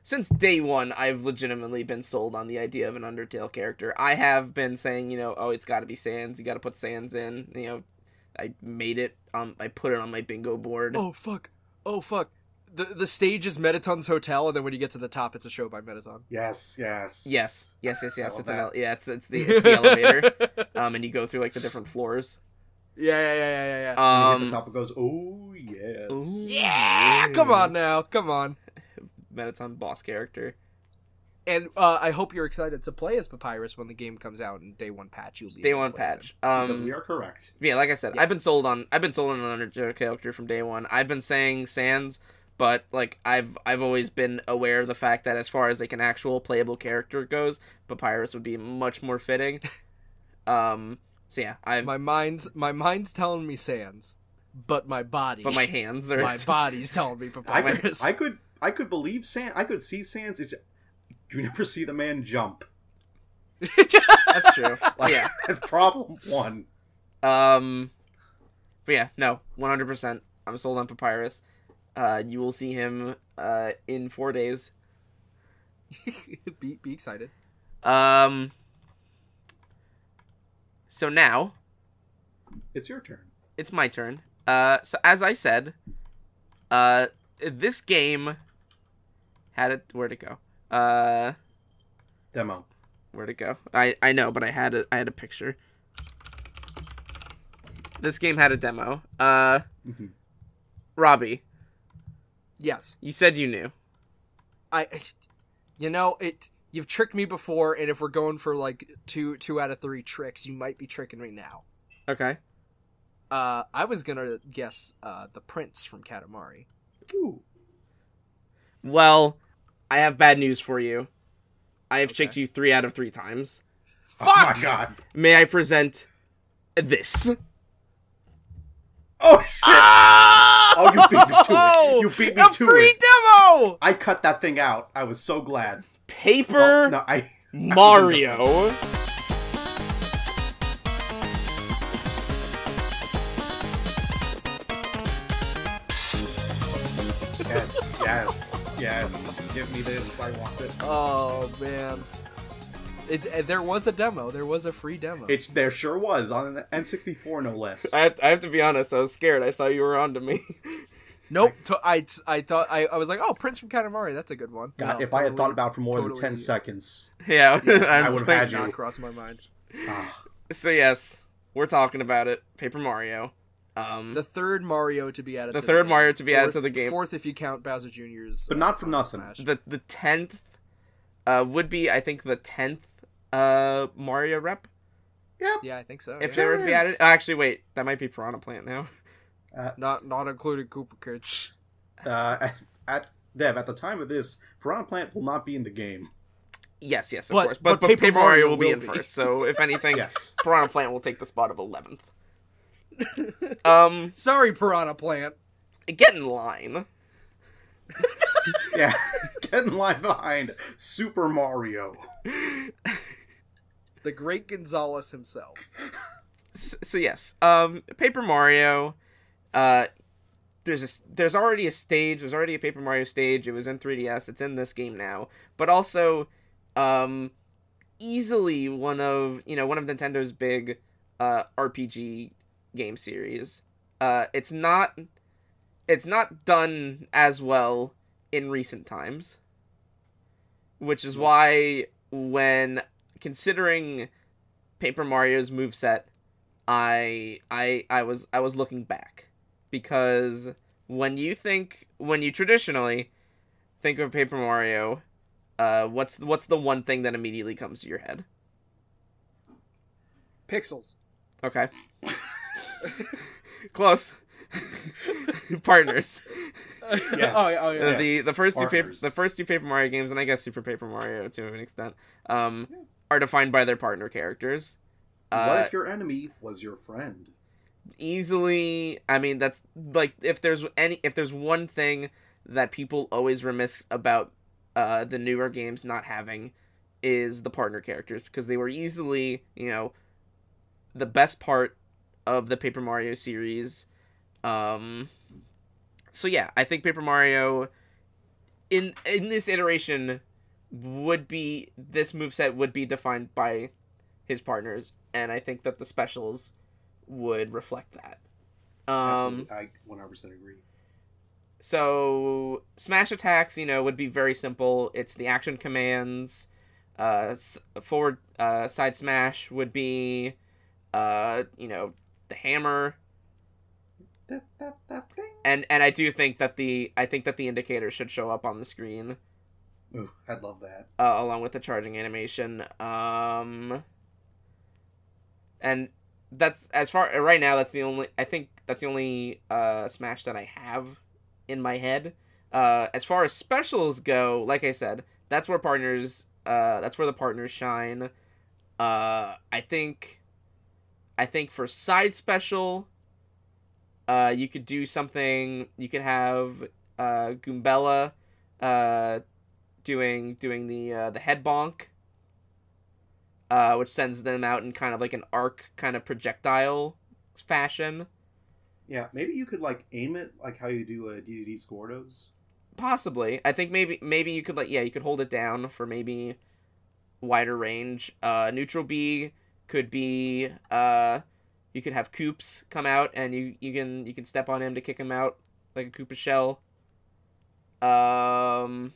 since day one. I've legitimately been sold on the idea of an Undertale character. I have been saying, you know, oh, it's got to be Sans. You got to put Sans in. You know, I made it on. I put it on my bingo board. Oh fuck! Oh fuck! The the stage is Mettaton's hotel, and then when you get to the top, it's a show by Mettaton. Yes. Yes. Yes, yes, yes, yes. love It's an that. ele- yeah, it's it's the it's the elevator. Um, and you go through like the different floors. Yeah, yeah, yeah, yeah, yeah. When you hit Um, the top, it goes, oh, yes. ooh, yeah, come on now, come on. Metaton boss character. And uh, I hope you're excited to play as Papyrus when the game comes out in day one patch. You'll be Day able to one play patch. him. Because Um, we are correct. yeah, like I said, Yes. I've been sold on. I've been sold on an Undertale character from day one. I've been saying Sans, but like I've I've always been aware of the fact that as far as like an actual playable character goes, Papyrus would be much more fitting. um. So yeah, I've My mind's my mind's telling me Sans, but my body, but my hands are. my body's telling me I could, Papyrus. I could, I could believe Sans. I could see Sans. It's, you never see the man jump. That's true. Like, yeah. that's problem one. Um, but yeah, no, one hundred percent. I'm sold on Papyrus. Uh, you will see him uh in four days. be be excited. Um. So now It's your turn. it's my turn. Uh, so as I said, uh, this game had it. Where'd it go? Uh, Demo. where'd it go? I I know, but I had a I had a picture. This game had a demo. Uh, Mhm. Robbie, Yes, you said you knew. I. You know it. You've tricked me before, and if we're going for like two two out of three tricks, you might be tricking me now. Okay. Uh, I was gonna guess uh, the prince from Katamari. Ooh. Well, I have bad news for you. I have Okay. tricked you three out of three times. Oh Fuck! my god. May I present this? Oh shit. Ah! Oh, you beat me to it. You beat me a to free it. demo. I cut that thing out. I was so glad. Paper Oh, no, I. Mario. Yes, yes, yes. Give me this. I want it. Oh man, it, uh, there was a demo. There was a free demo. It there sure was on an N64, no less. I have, I have to be honest. I was scared. I thought you were on to me. nope. To, I I thought I, I was like, oh, Prince from Katamari. That's a good one. God, No, if I had thought about it for more than totally- ten seconds, yeah, I I'm would've had you. not crossed my mind. ah, So yes, we're talking about it. Paper Mario. Um, The third Mario to be added. The to third game. Mario to be added to the game. Fourth, if you count Bowser Jr.'s. But uh, not for Final nothing. Smash. the the tenth uh, would be I think the tenth uh, Mario rep Yep. Yeah, I think so. if yeah. they were to be is. added. Actually, wait, that might be Piranha Plant now. Not not including Koopa Kids. uh, at, at Dev, at the time of this, Piranha Plant will not be in the game. Yes, yes, of But- course. But, but but Paper, Mario, will be in be. first. So if anything, Yes. Piranha Plant will take the spot of eleventh. Um, Sorry, Piranha Plant. get in line. Yeah. Get in line behind Super Mario. The great Gonzales himself. so, so yes, um, Paper Mario. Uh, there's a, there's already a stage. There's already a Paper Mario stage. It was in 3DS. It's in this game now. But also, um, easily one of you know one of Nintendo's big uh RPG game series. Uh, it's not it's not done as well in recent times, which is why when considering Paper Mario's moveset, I I I was I was looking back because when you think when you traditionally think of Paper Mario, uh, what's what's the one thing that immediately comes to your head? Pixels. Okay, close. Partners. Yes. oh, yeah, oh, yeah. Uh, the Yes, the first two paper, the first two Paper Mario games, and I guess Super Paper Mario to an extent, um, are defined by their partner characters. Uh, what if your enemy was your friend? easily i mean that's like if there's any if there's one thing that people always remiss about uh the newer games not having is the partner characters because they were easily you know the best part of the paper mario series um so yeah i think paper mario in in this iteration would be this moveset would be defined by his partners and i think that the specials would reflect that. Um, Absolutely. I 100% agree. so smash attacks, you know, would be very simple. It's the action commands. Uh, forward uh, side smash would be, uh, you know, the hammer. That, that, that thing. And and I do think that the I think that the indicator should show up on the screen Ooh, I'd love that. uh, along with the charging animation. Um, and that's as far right now. That's the only I think that's the only uh, Smash that I have in my head. Uh, as far as specials go, like I said, that's where partners. Uh, that's where the partners shine. Uh, I think. I think for side special. Uh, you could do something. You could have uh, Goombella, uh, doing doing the uh, the head bonk, uh, which sends them out in kind of like an arc kind of projectile fashion. Yeah, maybe you could like aim it like how you do a Dedede's Gordos. Possibly, I think maybe maybe you could like yeah you could hold it down for maybe wider range. Uh, neutral B could be uh, you could have Koops come out and you you can you can step on him to kick him out like a Koopa shell. Um,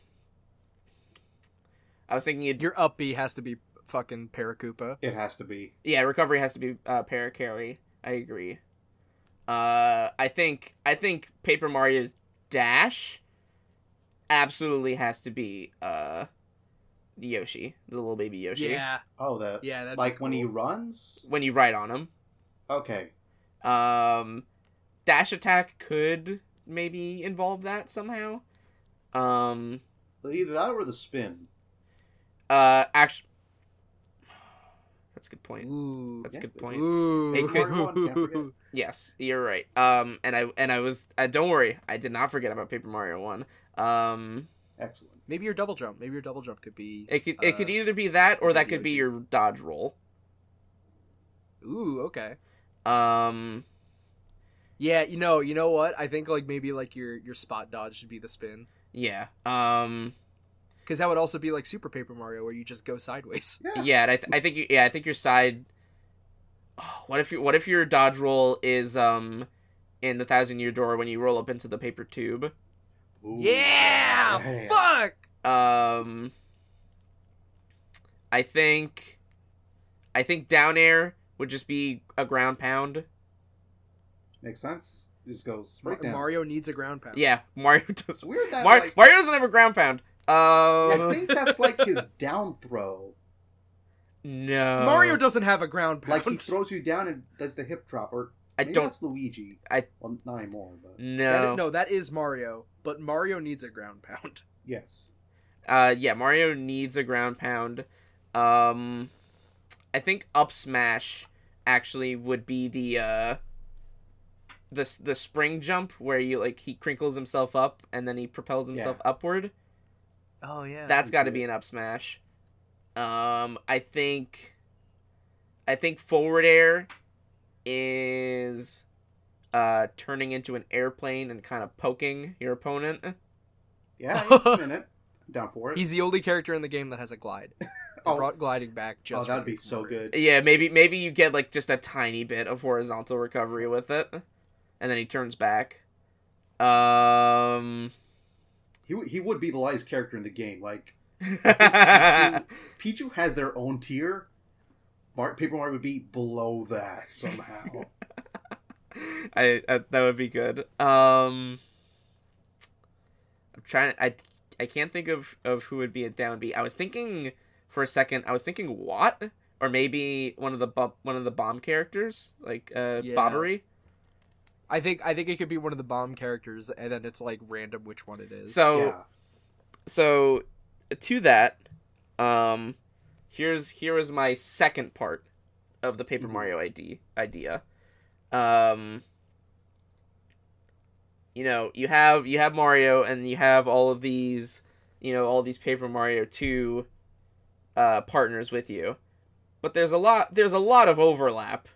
I was thinking you'd Your up B has to be fucking Paracoopa. It has to be. Yeah, recovery has to be uh, Parakarry. I agree. Uh, I think I think Paper Mario's dash absolutely has to be uh, the Yoshi, the little baby Yoshi. Yeah, Oh, that. yeah. That'd like be when he runs. When you ride on him, Okay. um, dash attack could maybe involve that somehow. Um, Either that or the spin. uh, actually, that's a good point. Ooh. That's a Yeah. good point. Ooh. It could- one. Yes, you're right. Um, and I and I was uh, don't worry, I did not forget about Paper Mario One. Um, Excellent. Maybe your double jump. Maybe your double jump could be. it could it could Uh, either be that or that could be your dodge roll. Ooh. Okay. Um, Yeah. You know. You know what? I think like maybe like your your spot dodge should be the spin. yeah. Um, Because that would also be like Super Paper Mario, where you just go sideways. Yeah. yeah. And I, th- I think you, yeah, I think your side. Oh, what if you what if your dodge roll is um in the thousand year door when you roll up into the paper tube? Ooh. Yeah. Yeah. Fuck. Um, I think, I think down air would just be a ground pound. Makes sense. Just goes right down. Mario needs a ground pound. Yeah, Mario does. It's weird that Mar- like, Mario doesn't have a ground pound. I Um, think that's like his down throw. no. Mario doesn't have a ground pound. Like he throws you down and does the hip drop, or I maybe don't. that's Luigi. I- well not anymore, but No. is- no, that is Mario, but Mario needs a ground pound. yes. Uh, yeah, Mario needs a ground pound. Um, I think up smash actually would be the uh, the the spring jump where you like he crinkles himself up and then he propels himself upward. Oh yeah. that's got to be an up smash. Um, I think, I think forward air is uh turning into an airplane and kind of poking your opponent. Yeah, I'm in it. I'm down for it. He's the only character in the game that has a glide. Oh, brought gliding back oh, just. that'd be so good. Yeah, maybe maybe you get like just a tiny bit of horizontal recovery with it, and then he turns back. Um, He, he would be the lightest character in the game. Like Pichu, Pichu has their own tier. Mar- Paper Mario would be below that somehow. I, I that would be good. Um, I'm trying. I I can't think of of who would be a down B. I was thinking for a second. I was thinking Watt or maybe one of the bu- one of the bomb characters like uh Yeah. Bobbery. I think I think it could be one of the bomb characters, and then it's like random which one it is. So yeah. so to that, um, here's here is my second part of the Paper Mhm. Mario ID idea. Um, you know, you have you have Mario, and you have all of these, you know, all these Paper Mario two uh, partners with you, but there's a lot there's a lot of overlap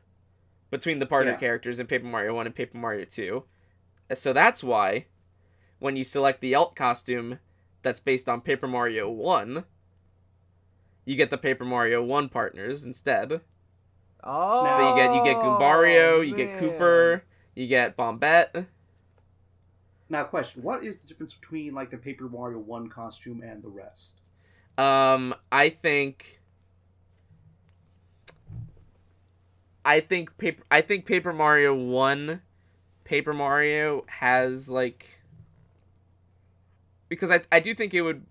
between the partner Yeah. characters in Paper Mario One and Paper Mario Two. So that's why when you select the alt costume that's based on Paper Mario 1, you get the Paper Mario 1 partners instead. oh, So you get you get Goombario, you get. Kooper, you get Bombette. Now, question: What is the difference between like the Paper Mario One costume and the rest? Um I think I think paper I think Paper Mario 1 Paper Mario has like because I I do think it would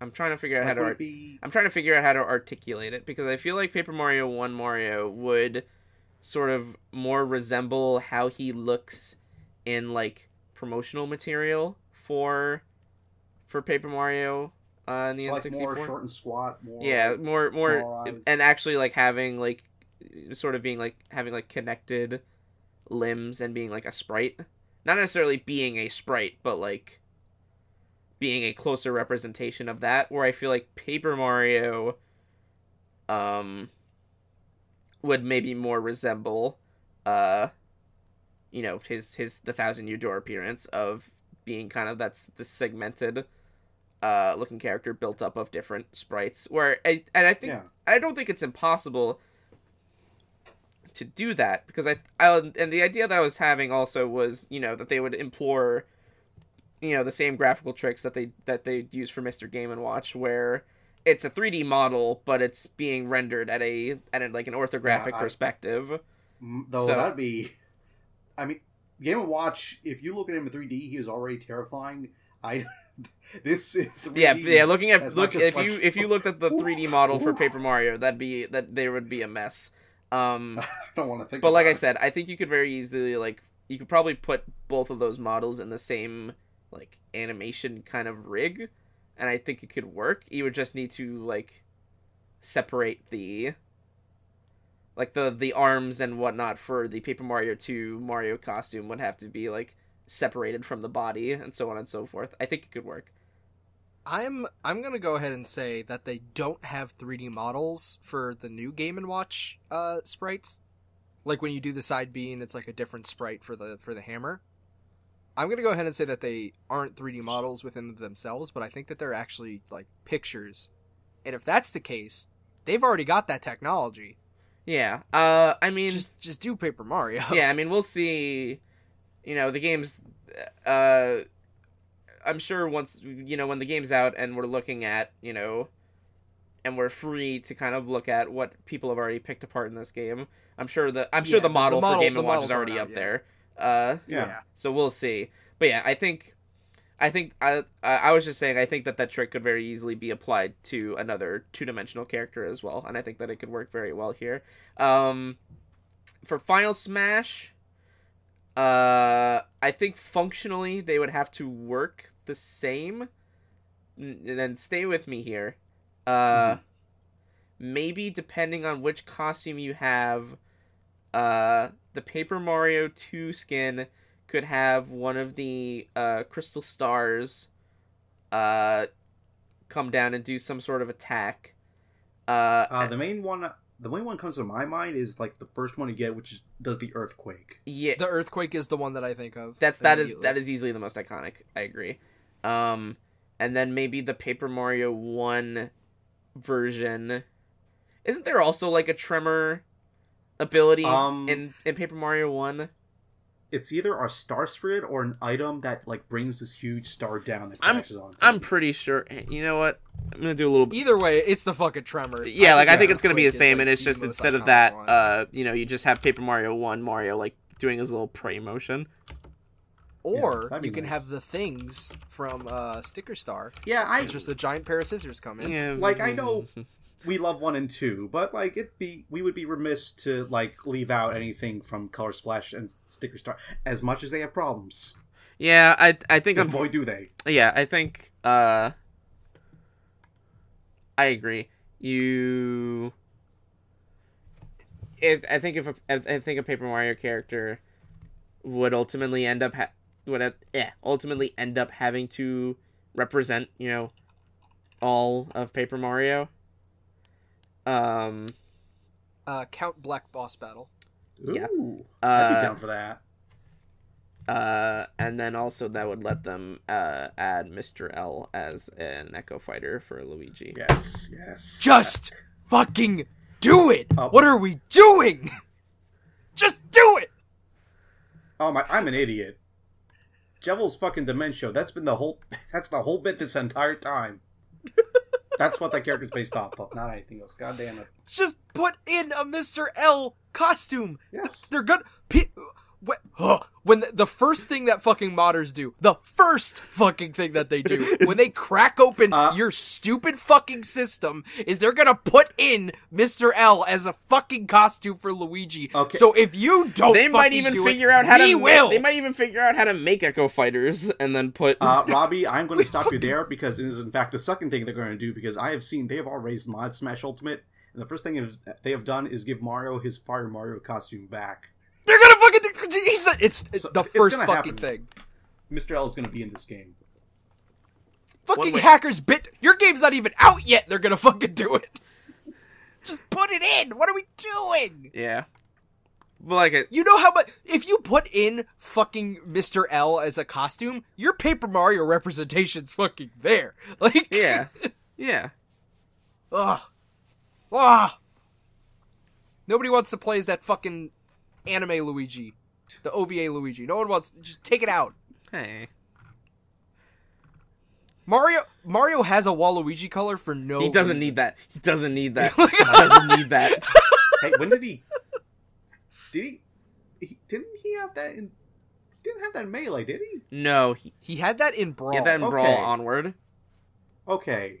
I'm trying to figure out how to art- be I'm trying to figure out how to articulate it because I feel like Paper Mario 1 Mario would sort of more resemble how he looks in like promotional material for for Paper Mario uh, in the so, N64. Like more short and squat? More yeah, more more and actually like having like sort of being like having like connected limbs and being like a sprite. Not necessarily being a sprite, but like being a closer representation of that where I feel like Paper Mario um would maybe more resemble uh you know his his the thousand year door appearance of being kind of that's the segmented uh looking character built up of different sprites where I, and I think yeah. I don't think it's impossible to do that because I, I and the idea that I was having also was you know that they would implore you know the same graphical tricks that they that they use for Mr. Game and Watch where it's a 3D model but it's being rendered at a at a, like an orthographic I- perspective. Though So- that'd be, I mean, Game and Watch. If you look at him in 3D, he is already terrifying. I this 3D, Yeah, yeah. Looking at look if like- you if you looked at the 3D model for Paper Mario, that'd be that there would be a mess. Um, I don't want to think. but like about I said, I think you could very easily like you could probably put both of those models in the same like animation kind of rig, and I think it could work. You would just need to like separate the like the the arms and whatnot for the Paper Mario 2 Mario costume would have to be like separated from the body and so on and so forth. I think it could work. I'm I'm gonna go ahead and say that they don't have 3D models for the new Game and Watch uh, sprites. Like when you do the side B and it's like a different sprite for the for the hammer. I'm gonna go ahead and say that they aren't 3D models within themselves, but I think that they're actually like pictures. And if that's the case, they've already got that technology. Yeah. Uh I mean Just just do Paper Mario. yeah, I mean, we'll see. You know, the game's. Uh, I'm sure once you know when the game's out and we're looking at you know, and we're free to kind of look at what people have already picked apart in this game. I'm sure the I'm sure Yeah, the the model, model- for Game the and Watch is already up out there. Uh, yeah. so we'll see. But yeah, I think. I think I I I was just saying I think that that trick could very easily be applied to another two dimensional character as well, and I think that it could work very well here. Um, for Final Smash, uh, I think functionally they would have to work the same. N- And then stay with me here. Uh, maybe depending on which costume you have, uh, the Paper Mario Two skin could have one of the uh crystal stars, uh, come down and do some sort of attack. Uh, Uh, the main one, the main one comes to my mind is like the first one you get, which is, does the earthquake. yeah, The earthquake is the one that I think of. That's that is that is easily the most iconic. I agree. Um, and then maybe the Paper Mario One version. Isn't there also like a tremor ability Um, in in Paper Mario One? It's either a star spirit or an item that like brings this huge star down that I'm- crashes on. I'm things. pretty sure. You know what? I'm gonna do a little. Either way, it's the fucking tremor. Yeah, like I think yeah, it's gonna be the same, like, and it's just instead of that, one. uh, you know, you just have Paper Mario One, Mario like doing his little prey motion. or that'd you can nice. have the things from uh, Sticker Star. Yeah, I It's just a giant pair of scissors come in. Yeah, Like, I know- we love one and two, but like it be we would be remiss to like leave out anything from Color Splash and Sticker Star as much as they have problems. Yeah, I I think I'm Boy, do they! yeah i think uh i agree you if i think if a, i think a paper mario character would ultimately end up ha- would have, yeah ultimately end up having to represent you know all of paper mario um Uh, Count Bleck Boss Battle. Yeah. Ooh, I'd be uh, down for that. uh and then also that would let them uh add mr l as an echo fighter for luigi Yes, yes. Just fucking do it. Uh, what are we doing? Just do it. Oh my! I'm an idiot. Jevel's fucking Dimentio. That's been the whole. That's the whole bit this entire time. That's what that character's based off of, not anything else. God damn it. Just put in a Mr. L costume. Yes. They're. Pe- wh- huh, when the, the first thing that fucking modders do, the first fucking thing that they do when they crack open Uh, your stupid fucking system is they're gonna put in Mr. L as a fucking costume for Luigi. Okay. So if you don't, they might even do figure it, out how we to will. they might even figure out how to make echo fighters and then put Uh, Robbie, I'm going to stop you there because it is in fact the second thing they're going to do because I have seen they have already raised Mod Smash Ultimate, and the first thing they have done is give Mario his Fire Mario costume back. They're gonna fucking. He's a, it's, it's So, the it's first fucking happen. thing. Mr. L is going to be in this game. Fucking hackers bit. Your game's not even out yet. They're gonna fucking do it. Just put it in. What are we doing? yeah but like it You know how much if you put in fucking Mr. L as a costume, your Paper Mario representation's fucking there. Like yeah yeah Ugh. Ugh. Nobody wants to play as that fucking anime Luigi. The OVA Luigi. No one wants to just take it out. hey Mario Mario has a Waluigi color for no he doesn't reason. need that he doesn't need that oh he doesn't need that hey, when did he? Did he, he? Didn't he have that in? He didn't have that in Melee, did he? no he He had that in Brawl. get that in brawl onward Okay.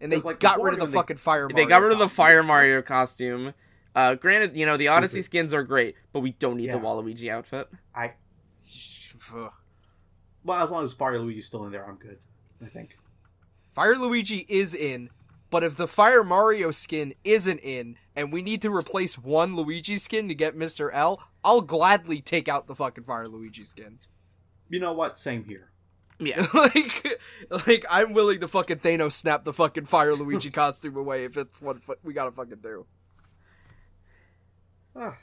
and they like, got before rid of the when they- fucking Fire Mario. they got rid of the costumes. fire mario costume uh granted you know the odyssey skins are great but we don't need Yeah. the waluigi outfit I Ugh. well, as long as Fire Luigi's still in there, I'm good. I think. Fire Luigi is in, but if the Fire Mario skin isn't in, and we need to replace one Luigi skin to get Mr. L, I'll gladly take out the fucking Fire Luigi skin. You know what? Same here. yeah like, like I'm willing to fucking Thanos snap the fucking Fire Luigi costume away if it's what we gotta fucking do. Ah,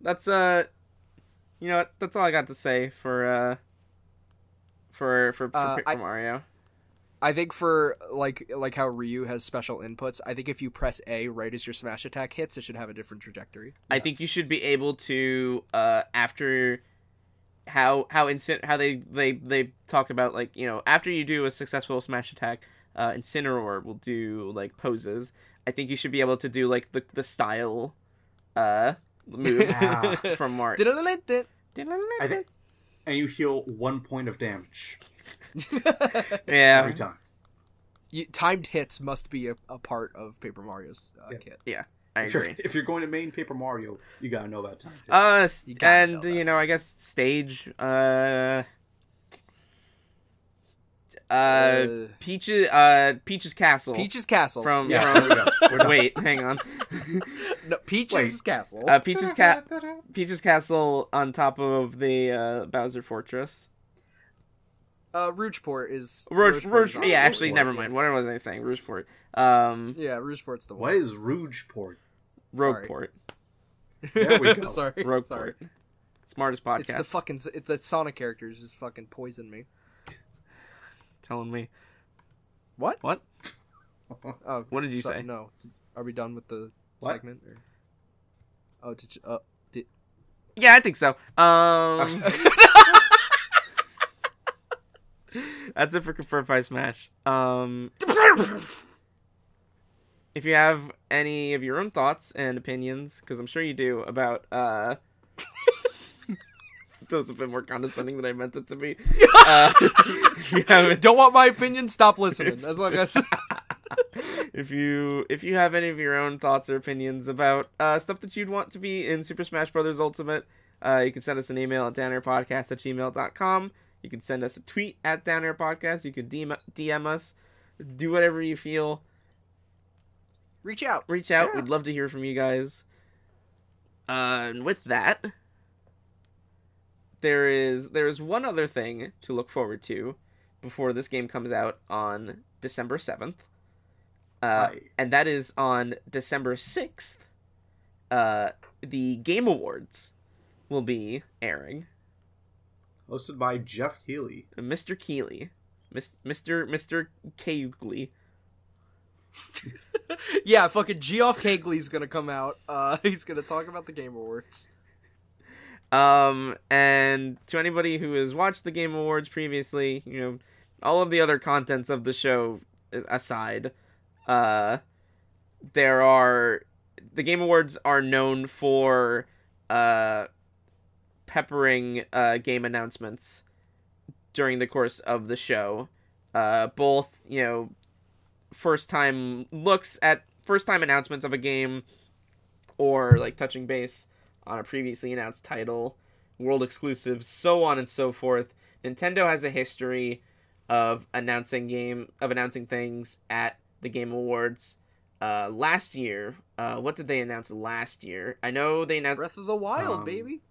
that's uh you know that's all i got to say for uh for for, for Uh, Paper I- mario. I think for like like how Ryu has special inputs, I think if you press A right as your smash attack hits, it should have a different trajectory. I think you should be able to uh after how how incin- how they they they talk about like you know after you do a successful smash attack uh incineroar will do like poses. I think you should be able to do like the the style uh moves Yeah. from mario I think, and you heal one point of damage yeah every time. You, timed hits must be a, a part of Paper Mario's uh, Yeah. kit. i If you're, agree if you're going to main Paper Mario, you gotta know about time. uh You and know you know i guess stage uh Uh, Peaches. Uh, Peach's Castle. Peach's Castle. from Yeah, from. there we go. We're done. Wait, hang on. no, Peach's Wait. Castle. Uh, Peach's cat. Peach's Castle on top of the uh, Bowser Fortress. Uh, Rougeport is Rouge, Rougeport Rouge, yeah, it. actually, never mind. What was I saying? Rougeport. Um, Yeah, Rougeport's the one. What is Rougeport? Sorry. Rogueport. There we go. Sorry, Rogueport. sorry. Smartest podcast. It's the fucking it's the Sonic characters just fucking poison me. Telling me. What? What? Oh, What did you so- say? No, are we done with the What? segment? Or... Oh, did you? Uh, did... Yeah, I think so. Um, that's it for Confirm Five Smash. Um, if you have any of your own thoughts and opinions, because I'm sure you do about uh, those a bit more condescending than I meant it to be. Uh, if you Don't want my opinion? Stop listening. That's like I said. if you if you have any of your own thoughts or opinions about uh, stuff that you'd want to be in Super Smash Bros. Ultimate, uh, you can send us an email at downairpodcast at gmail.com. You can send us a tweet at downairpodcast. You can DM, DM us. Do whatever you feel. Reach out. Reach out. Yeah. We'd love to hear from you guys. Uh, and with that, there is there is one other thing to look forward to before this game comes out on December seventh. Uh, Right. and that is on December 6th. Uh, the Game Awards will be airing. Hosted by Jeff Healy. Mr. Keighley, Mis- Mr. Mr. Keighley. yeah, fucking Geoff Keighley's gonna come out. Uh, he's gonna talk about the Game Awards. Um, and to anybody who has watched the Game Awards previously, you know, all of the other contents of the show aside, uh, there are the Game Awards are known for uh peppering uh game announcements during the course of the show. Uh, both you know, first time looks at first time announcements of a game, or like touching base on a previously announced title, world exclusives, so on and so forth. Nintendo has a history of announcing game of announcing things at the Game Awards. Uh, last year, uh, what did they announce last year? I know they announced. Breath of the Wild, Um, baby.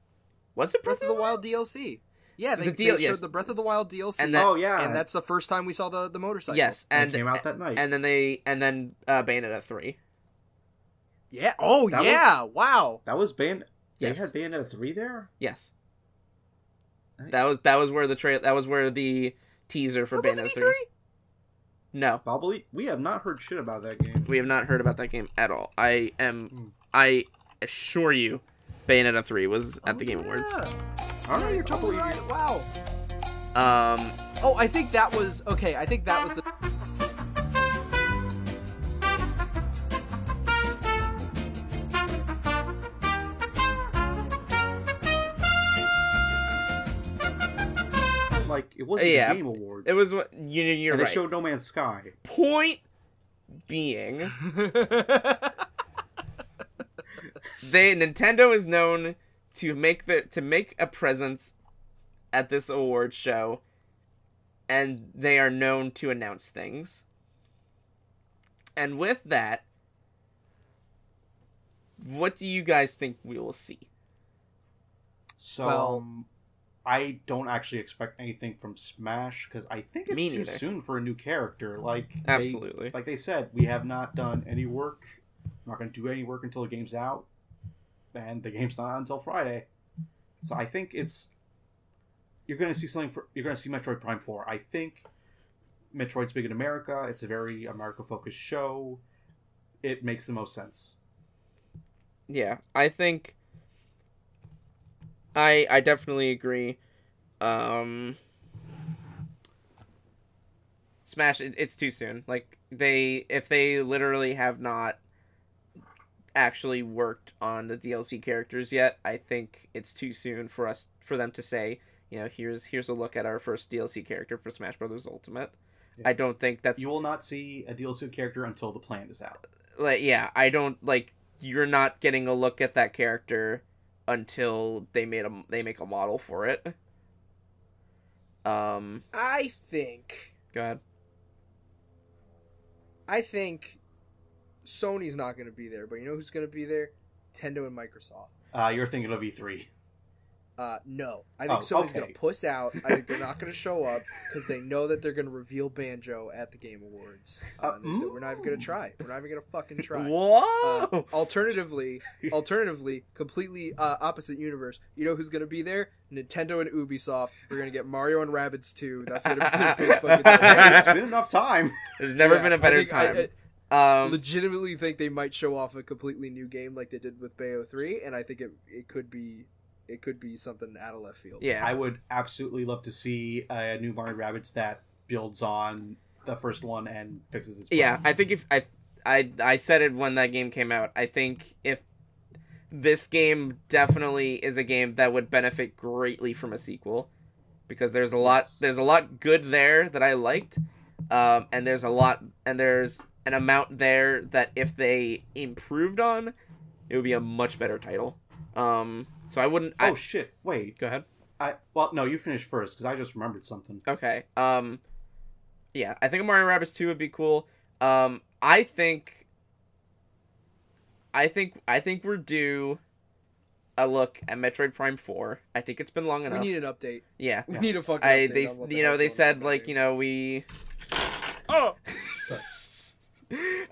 was it Breath of the Wild DLC. Yeah, they, The deal- they showed yes. the Breath of the Wild DLC, And and, that- oh yeah, and that's the first time we saw the the motorcycle. Yes, and and it came out that night. and then they and then uh, Bayonetta three. Yeah. Oh That was- yeah. Wow. that was Bayon. Yes. They had Bayonetta three there. Yes. Nice. That was that was where the trail that was where the teaser for That Bayonetta E3? three. No, Bobbly, we have not heard shit about that game. we have not heard about that game at all. I am Hmm. I assure you, Bayonetta three was at Oh, the Game Awards. yeah. All Yeah, right, you're totally I'll right. Wow. Um, Oh, I think that was okay. I think that was the. Like it wasn't Yeah. the Game Awards. it was what you you're and they showed No Man's Sky. Point being, they Nintendo is known to make the to make a presence at this award show, and they are known to announce things. And with that, what do you guys think we will see? So Well- um, I don't actually expect anything from Smash because I think it's too soon for a new character. Like they- Absolutely. like they said, we have not done any work. We're not going to do any work until the game's out, and the game's not out until Friday. So I think it's you're going to see something for you're going to see Metroid Prime Four. I think Metroid's big in America. It's a very America focused show. It makes the most sense. Yeah, I think I I definitely agree. Um Smash it, it's too soon. Like they if they literally have not actually worked on the DLC characters yet, I think it's too soon for us for them to say, you know, here's here's a look at our first DLC character for Smash Brothers Ultimate. Yeah. I don't think that's You will not see a DLC character until the plan is out. like yeah i don't like you're not getting a look at that character until they made a they make a model for it um I think Go ahead. I think Sony's not going to be there, but you know who's going to be there? Nintendo and Microsoft. Uh, you're thinking of E3. Uh, no, I think Oh, Sony's okay. going to puss out. I think they're not going to show up because they know that they're going to reveal Banjo at the Game Awards. Uh, Uh, and they said we're not even going to try. We're not even going to fucking try. Whoa! Uh, alternatively, alternatively, completely uh, opposite universe. You know who's gonna be there? Nintendo and Ubisoft. We're gonna get Mario and Rabbids too. That's gonna be a big fucking Hey, it's deal. been enough time. There's never Yeah, been a better think- I- time. I, um, legitimately think they might show off a completely new game like they did with Bayo 3, and I think it it could be it could be something out of left field. yeah. I would absolutely love to see a new Mario Rabbids that builds on the first one and fixes its. Yeah, I think if I, I, I said it when that game came out. I think if this game definitely is a game that would benefit greatly from a sequel, because there's a lot, there's a lot good there that I liked, um, and there's a lot, and there's an amount there that if they improved on, it would be a much better title. Um, so I wouldn't. I, Oh shit! Wait, go ahead. I well no, you finish first because I just remembered something. Okay. Um yeah, I think Mario Rabbids 2 would be cool. Um I think I think I think we're due a look at Metroid Prime 4. I think it's been long enough. We need an update. yeah. We Yeah. need a fucking I update they on what the you know they said like, you know, we Oh.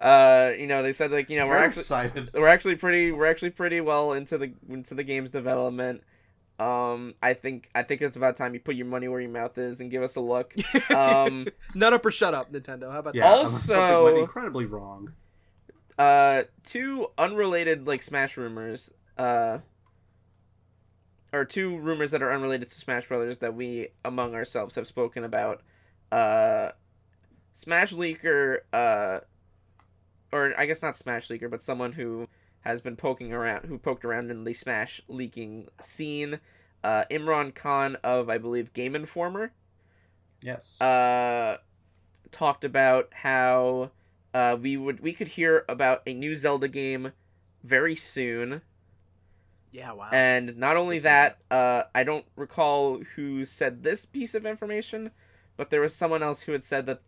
Uh, you know, they said like, you know, we're Very actually excited. we're actually pretty we're actually pretty well into the into the game's development. Um, I think I think it's about time you put your money where your mouth is and give us a look. Um, Nut up or shut up, Nintendo. How about Yeah, that? unless something Also- went incredibly wrong. uh, two unrelated like Smash rumors. Uh, or two rumors that are unrelated to Smash Brothers that we among ourselves have spoken about. Uh, Smash leaker. Uh, or I guess not Smash leaker, but someone who has been poking around, who poked around in the Smash leaking scene. Uh, Imran Khan of I believe Game Informer. Yes. uh, talked about how uh, we would we could hear about a new Zelda game very soon, Yeah, wow. and not only I've that, uh, I don't recall who said this piece of information, but there was someone else who had said that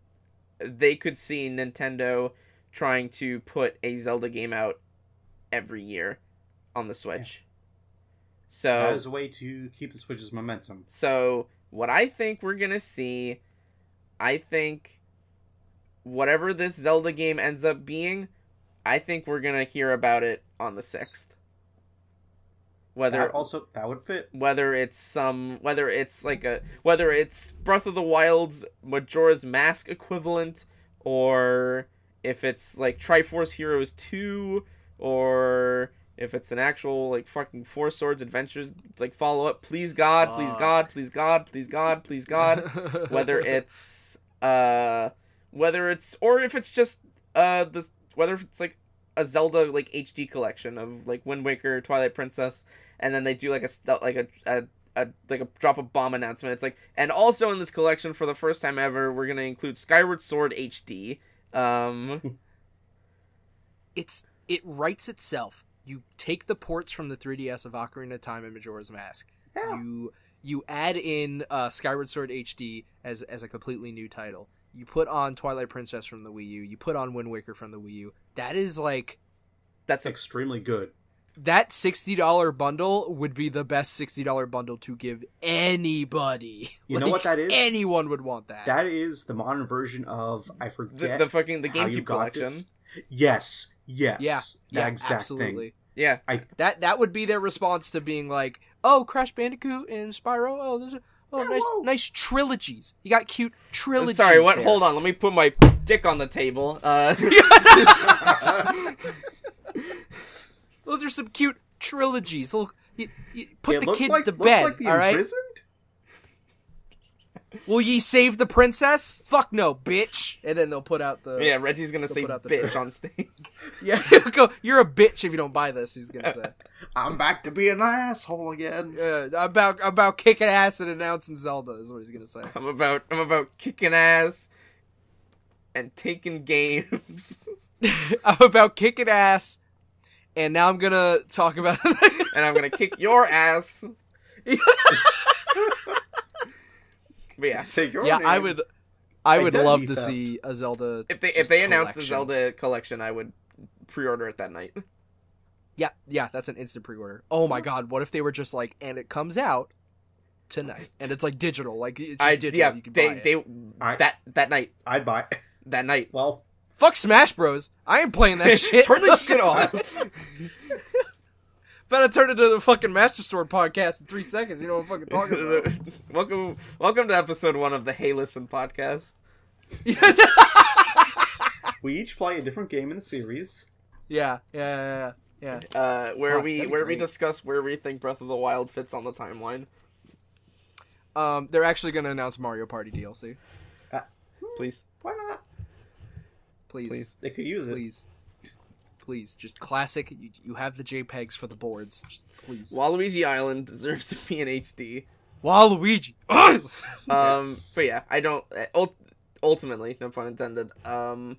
they could see Nintendo trying to put a Zelda game out every year on the Switch. So that is a way to keep the Switch's momentum. so what I think we're gonna see, I think whatever this Zelda game ends up being, I think we're gonna hear about it on the sixth. Whether That also that would fit. whether it's some whether it's like a whether it's Breath of the Wild's Majora's Mask equivalent or if it's like Triforce Heroes 2 or if it's an actual like fucking Four Swords Adventures like follow up please god please god please god please god please god whether it's uh whether it's or if it's just uh the whether it's like a Zelda like HD collection of like Wind Waker, Twilight Princess, and then they do like a like a, a a like a drop a bomb announcement. It's like and also in this collection for the first time ever, we're gonna include Skyward Sword HD. Um, it's it writes itself. You take the ports from the 3DS of Ocarina of Time and Majora's Mask. Yeah. You you add in uh, Skyward Sword HD as as a completely new title. You put on Twilight Princess from the Wii U. You put on Wind Waker from the Wii U. That is like that's Extremely good. That sixty dollar bundle would be the best sixty dollar bundle to give anybody. You know what that is? Anyone would want that. That is the modern version of I the, forget the fucking the you GameCube got collection. this. Yes, yes, yeah, that yeah, exact absolutely. thing. Yeah, That that would be their response to being like, "Oh, Crash Bandicoot and Spyro. Oh, there's a, oh Yeah, nice nice trilogies. You got cute trilogies." sorry. What? there. Hold on. Let me put my dick on the table. Uh, Those are some cute trilogies. Look, you, you put It the kids like, to bed. like the all right. imprisoned. Will ye save the princess? Fuck no, bitch. And then they'll put out the yeah, Reggie's gonna say put out the bitch trailer. on stage. yeah. he'll go, You're a bitch if you don't buy this. He's gonna say. I'm back to being an asshole again. Yeah, about about kicking ass and announcing Zelda is what he's gonna say. I'm about I'm about kicking ass and taking games. I'm about kicking ass, and now I'm gonna talk about. and I'm gonna kick your ass. but yeah, Take your yeah, name. I would, I would Identity love to theft. see a Zelda. If they if they announce the. Zelda collection, I would pre-order it that night. Yeah, yeah, that's an instant pre-order. Oh my god, what if they were just like, and it comes out tonight, and it's like digital, like it's just I digital. yeah, you can they buy it. they I- that that night I'd buy. that night. Well, Fuck Smash Bros. I ain't playing that shit. Turn this shit off. Better turn it to the fucking Master Sword podcast in three seconds. You know what I'm fucking talking about. welcome welcome to episode one of the Hey Listen podcast. we each play a different game in the series. yeah, yeah, yeah, yeah. Uh, where Fuck, we that'd be where we discuss where we think Breath of the Wild fits on the timeline. Um, they're actually gonna announce Mario Party DLC. Please, Why not? Please, Please. They could use it. please, please. Just classic. You, you have the JPEGs for the boards. Just please. Waluigi Island deserves to be in HD. Waluigi. Um, Yes. but yeah, I don't. uh, ult- ultimately, no pun intended. Um,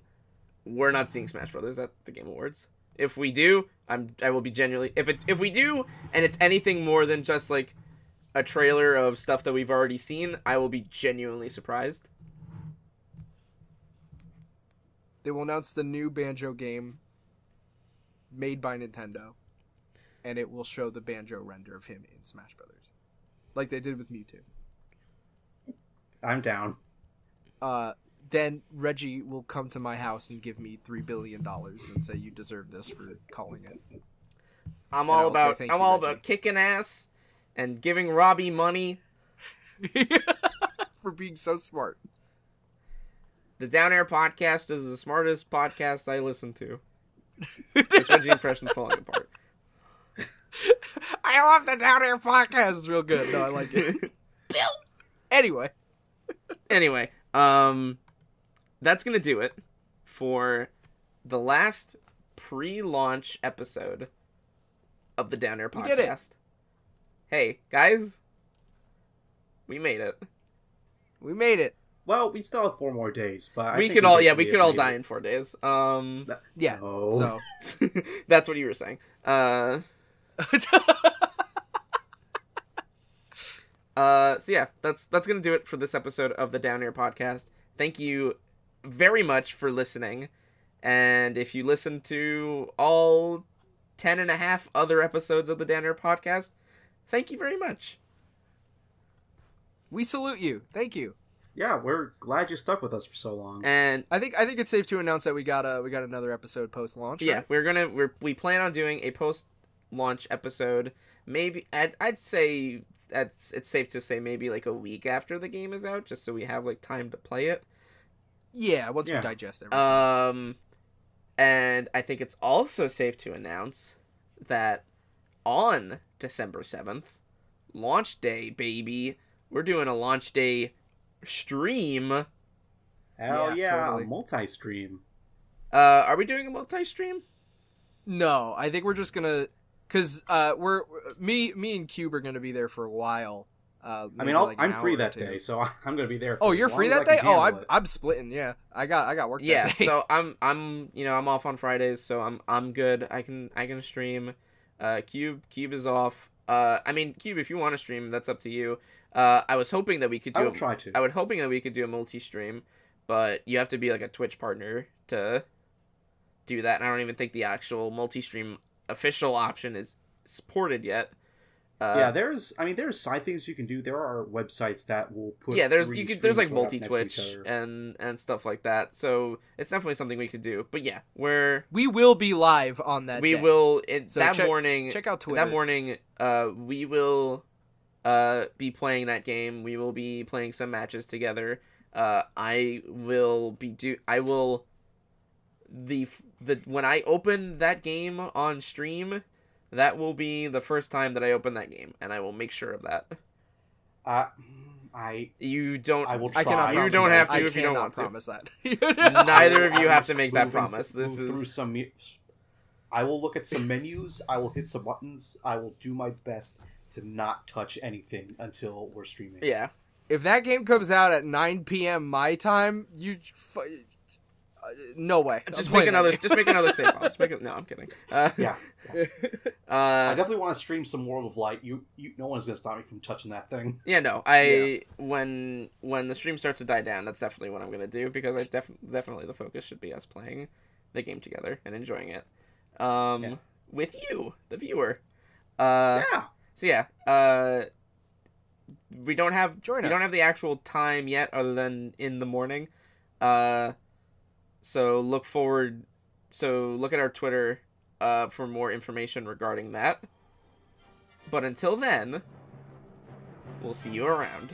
we're not seeing Smash Brothers at the Game Awards. If we do, I'm I will be genuinely. If it's if we do, and it's anything more than just like a trailer of stuff that we've already seen, I will be genuinely surprised. They will announce the new Banjo game made by Nintendo, and it will show the Banjo render of him in Smash Brothers, like they did with Mewtwo. I'm down. Uh, then Reggie will come to my house and give me three billion dollars and say you deserve this for calling it. I'm And all about I'm you, all Reggie. about kicking ass and giving Robbie money. for being so smart. The Down Air podcast is the smartest podcast I listen to. This Reggie impression's falling apart. I love the Down Air podcast. It's real good. No, I like it. anyway, anyway, um, that's gonna do it for the last pre-launch episode of the Down Air We podcast. did it. Hey guys, we made it. we made it. Well, we still have four more days, but I we think could all, yeah, we could all die in four days. Um, Yeah. No. So that's what you were saying. Uh, uh, so yeah, that's that's gonna do it for this episode of the Down Air podcast. Thank you very much for listening, and if you listen to all ten and a half other episodes of the Down Air podcast, thank you very much. we salute you. Thank you. Yeah, we're glad you stuck with us for so long. And I think I think it's safe to announce that we got a we got another episode post launch. yeah, we're gonna we're, we plan on doing a post launch episode. Maybe I'd, I'd say that's it's safe to say maybe like a week after the game is out, just so we have like time to play it. Yeah. Once Yeah. we digest everything. Um, and I think it's also safe to announce that on December seventh, launch day, baby, we're doing a launch day stream. Uh, Hell Yeah, yeah, totally. multi-stream. Uh, are we doing a multi-stream? No, I think we're just gonna, cause uh, we're me, me and Cube are gonna be there for a while. Uh, I mean, I'll, like I'm free that day, so I'm gonna be there. For Oh, you're free that day? Oh, I'm it. I'm splitting. Yeah, I got I got work. Yeah, that day. so I'm I'm you know I'm off on Fridays, so I'm I'm good. I can I can stream. Uh, Cube Cube is off. Uh, I mean Cube, if you want to stream, that's up to you. Uh, I was hoping that we could do. I will a- try to. I was hoping that we could do a multi-stream, but you have to be like a Twitch partner to do that. And I don't even think the actual multi-stream official option is supported yet. Uh, yeah, there's. I mean, there's side things you can do. There are websites that will put. yeah, there's you could there's like streams right up next to multi each Twitch and and stuff like that. So it's definitely something we could do. But yeah, we're we will be live on that. we day. will it, So that check- morning check out Twitter. that morning uh we will uh be playing that game we will be playing some matches together uh i will be do i will the the when i open that game on stream that will be the first time that i open that game and i will make sure of that Uh, I you don't I will I try. cannot. You don't that. have to I if you don't cannot want to. promise that. Neither of you will have to make that move into- promise. This move through is- some. I will look at some menus. I will hit some buttons. I will do my best to not touch anything until we're streaming. yeah if that game comes out at 9 p.m. my time, you f- no way. Just make another. Just make another save. Just make it. No, I'm kidding. Uh, Yeah, I Uh, definitely want to stream some World of Light. You, you, no one's gonna stop me from touching that thing. yeah, no. I when when the stream starts to die down, that's definitely what I'm gonna do because I def- definitely the focus should be us playing the game together and enjoying it, um, Yeah. with you, the viewer. Uh, yeah, So yeah, uh, we don't have Join we us. don't have the actual time yet, other than in the morning. Uh, so look forward. So look at our Twitter uh, for more information regarding that. But until then, we'll see you around,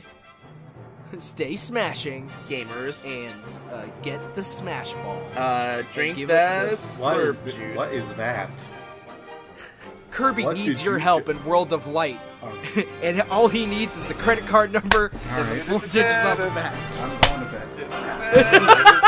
Stay smashing gamers. and uh, get the smash ball. Uh, drink give the us what is slurp th- juice. what is that? Kirby what needs your you help ju- in World of Light, Oh, and all he needs is the credit card number and the four digits on the back. I'm going to bed.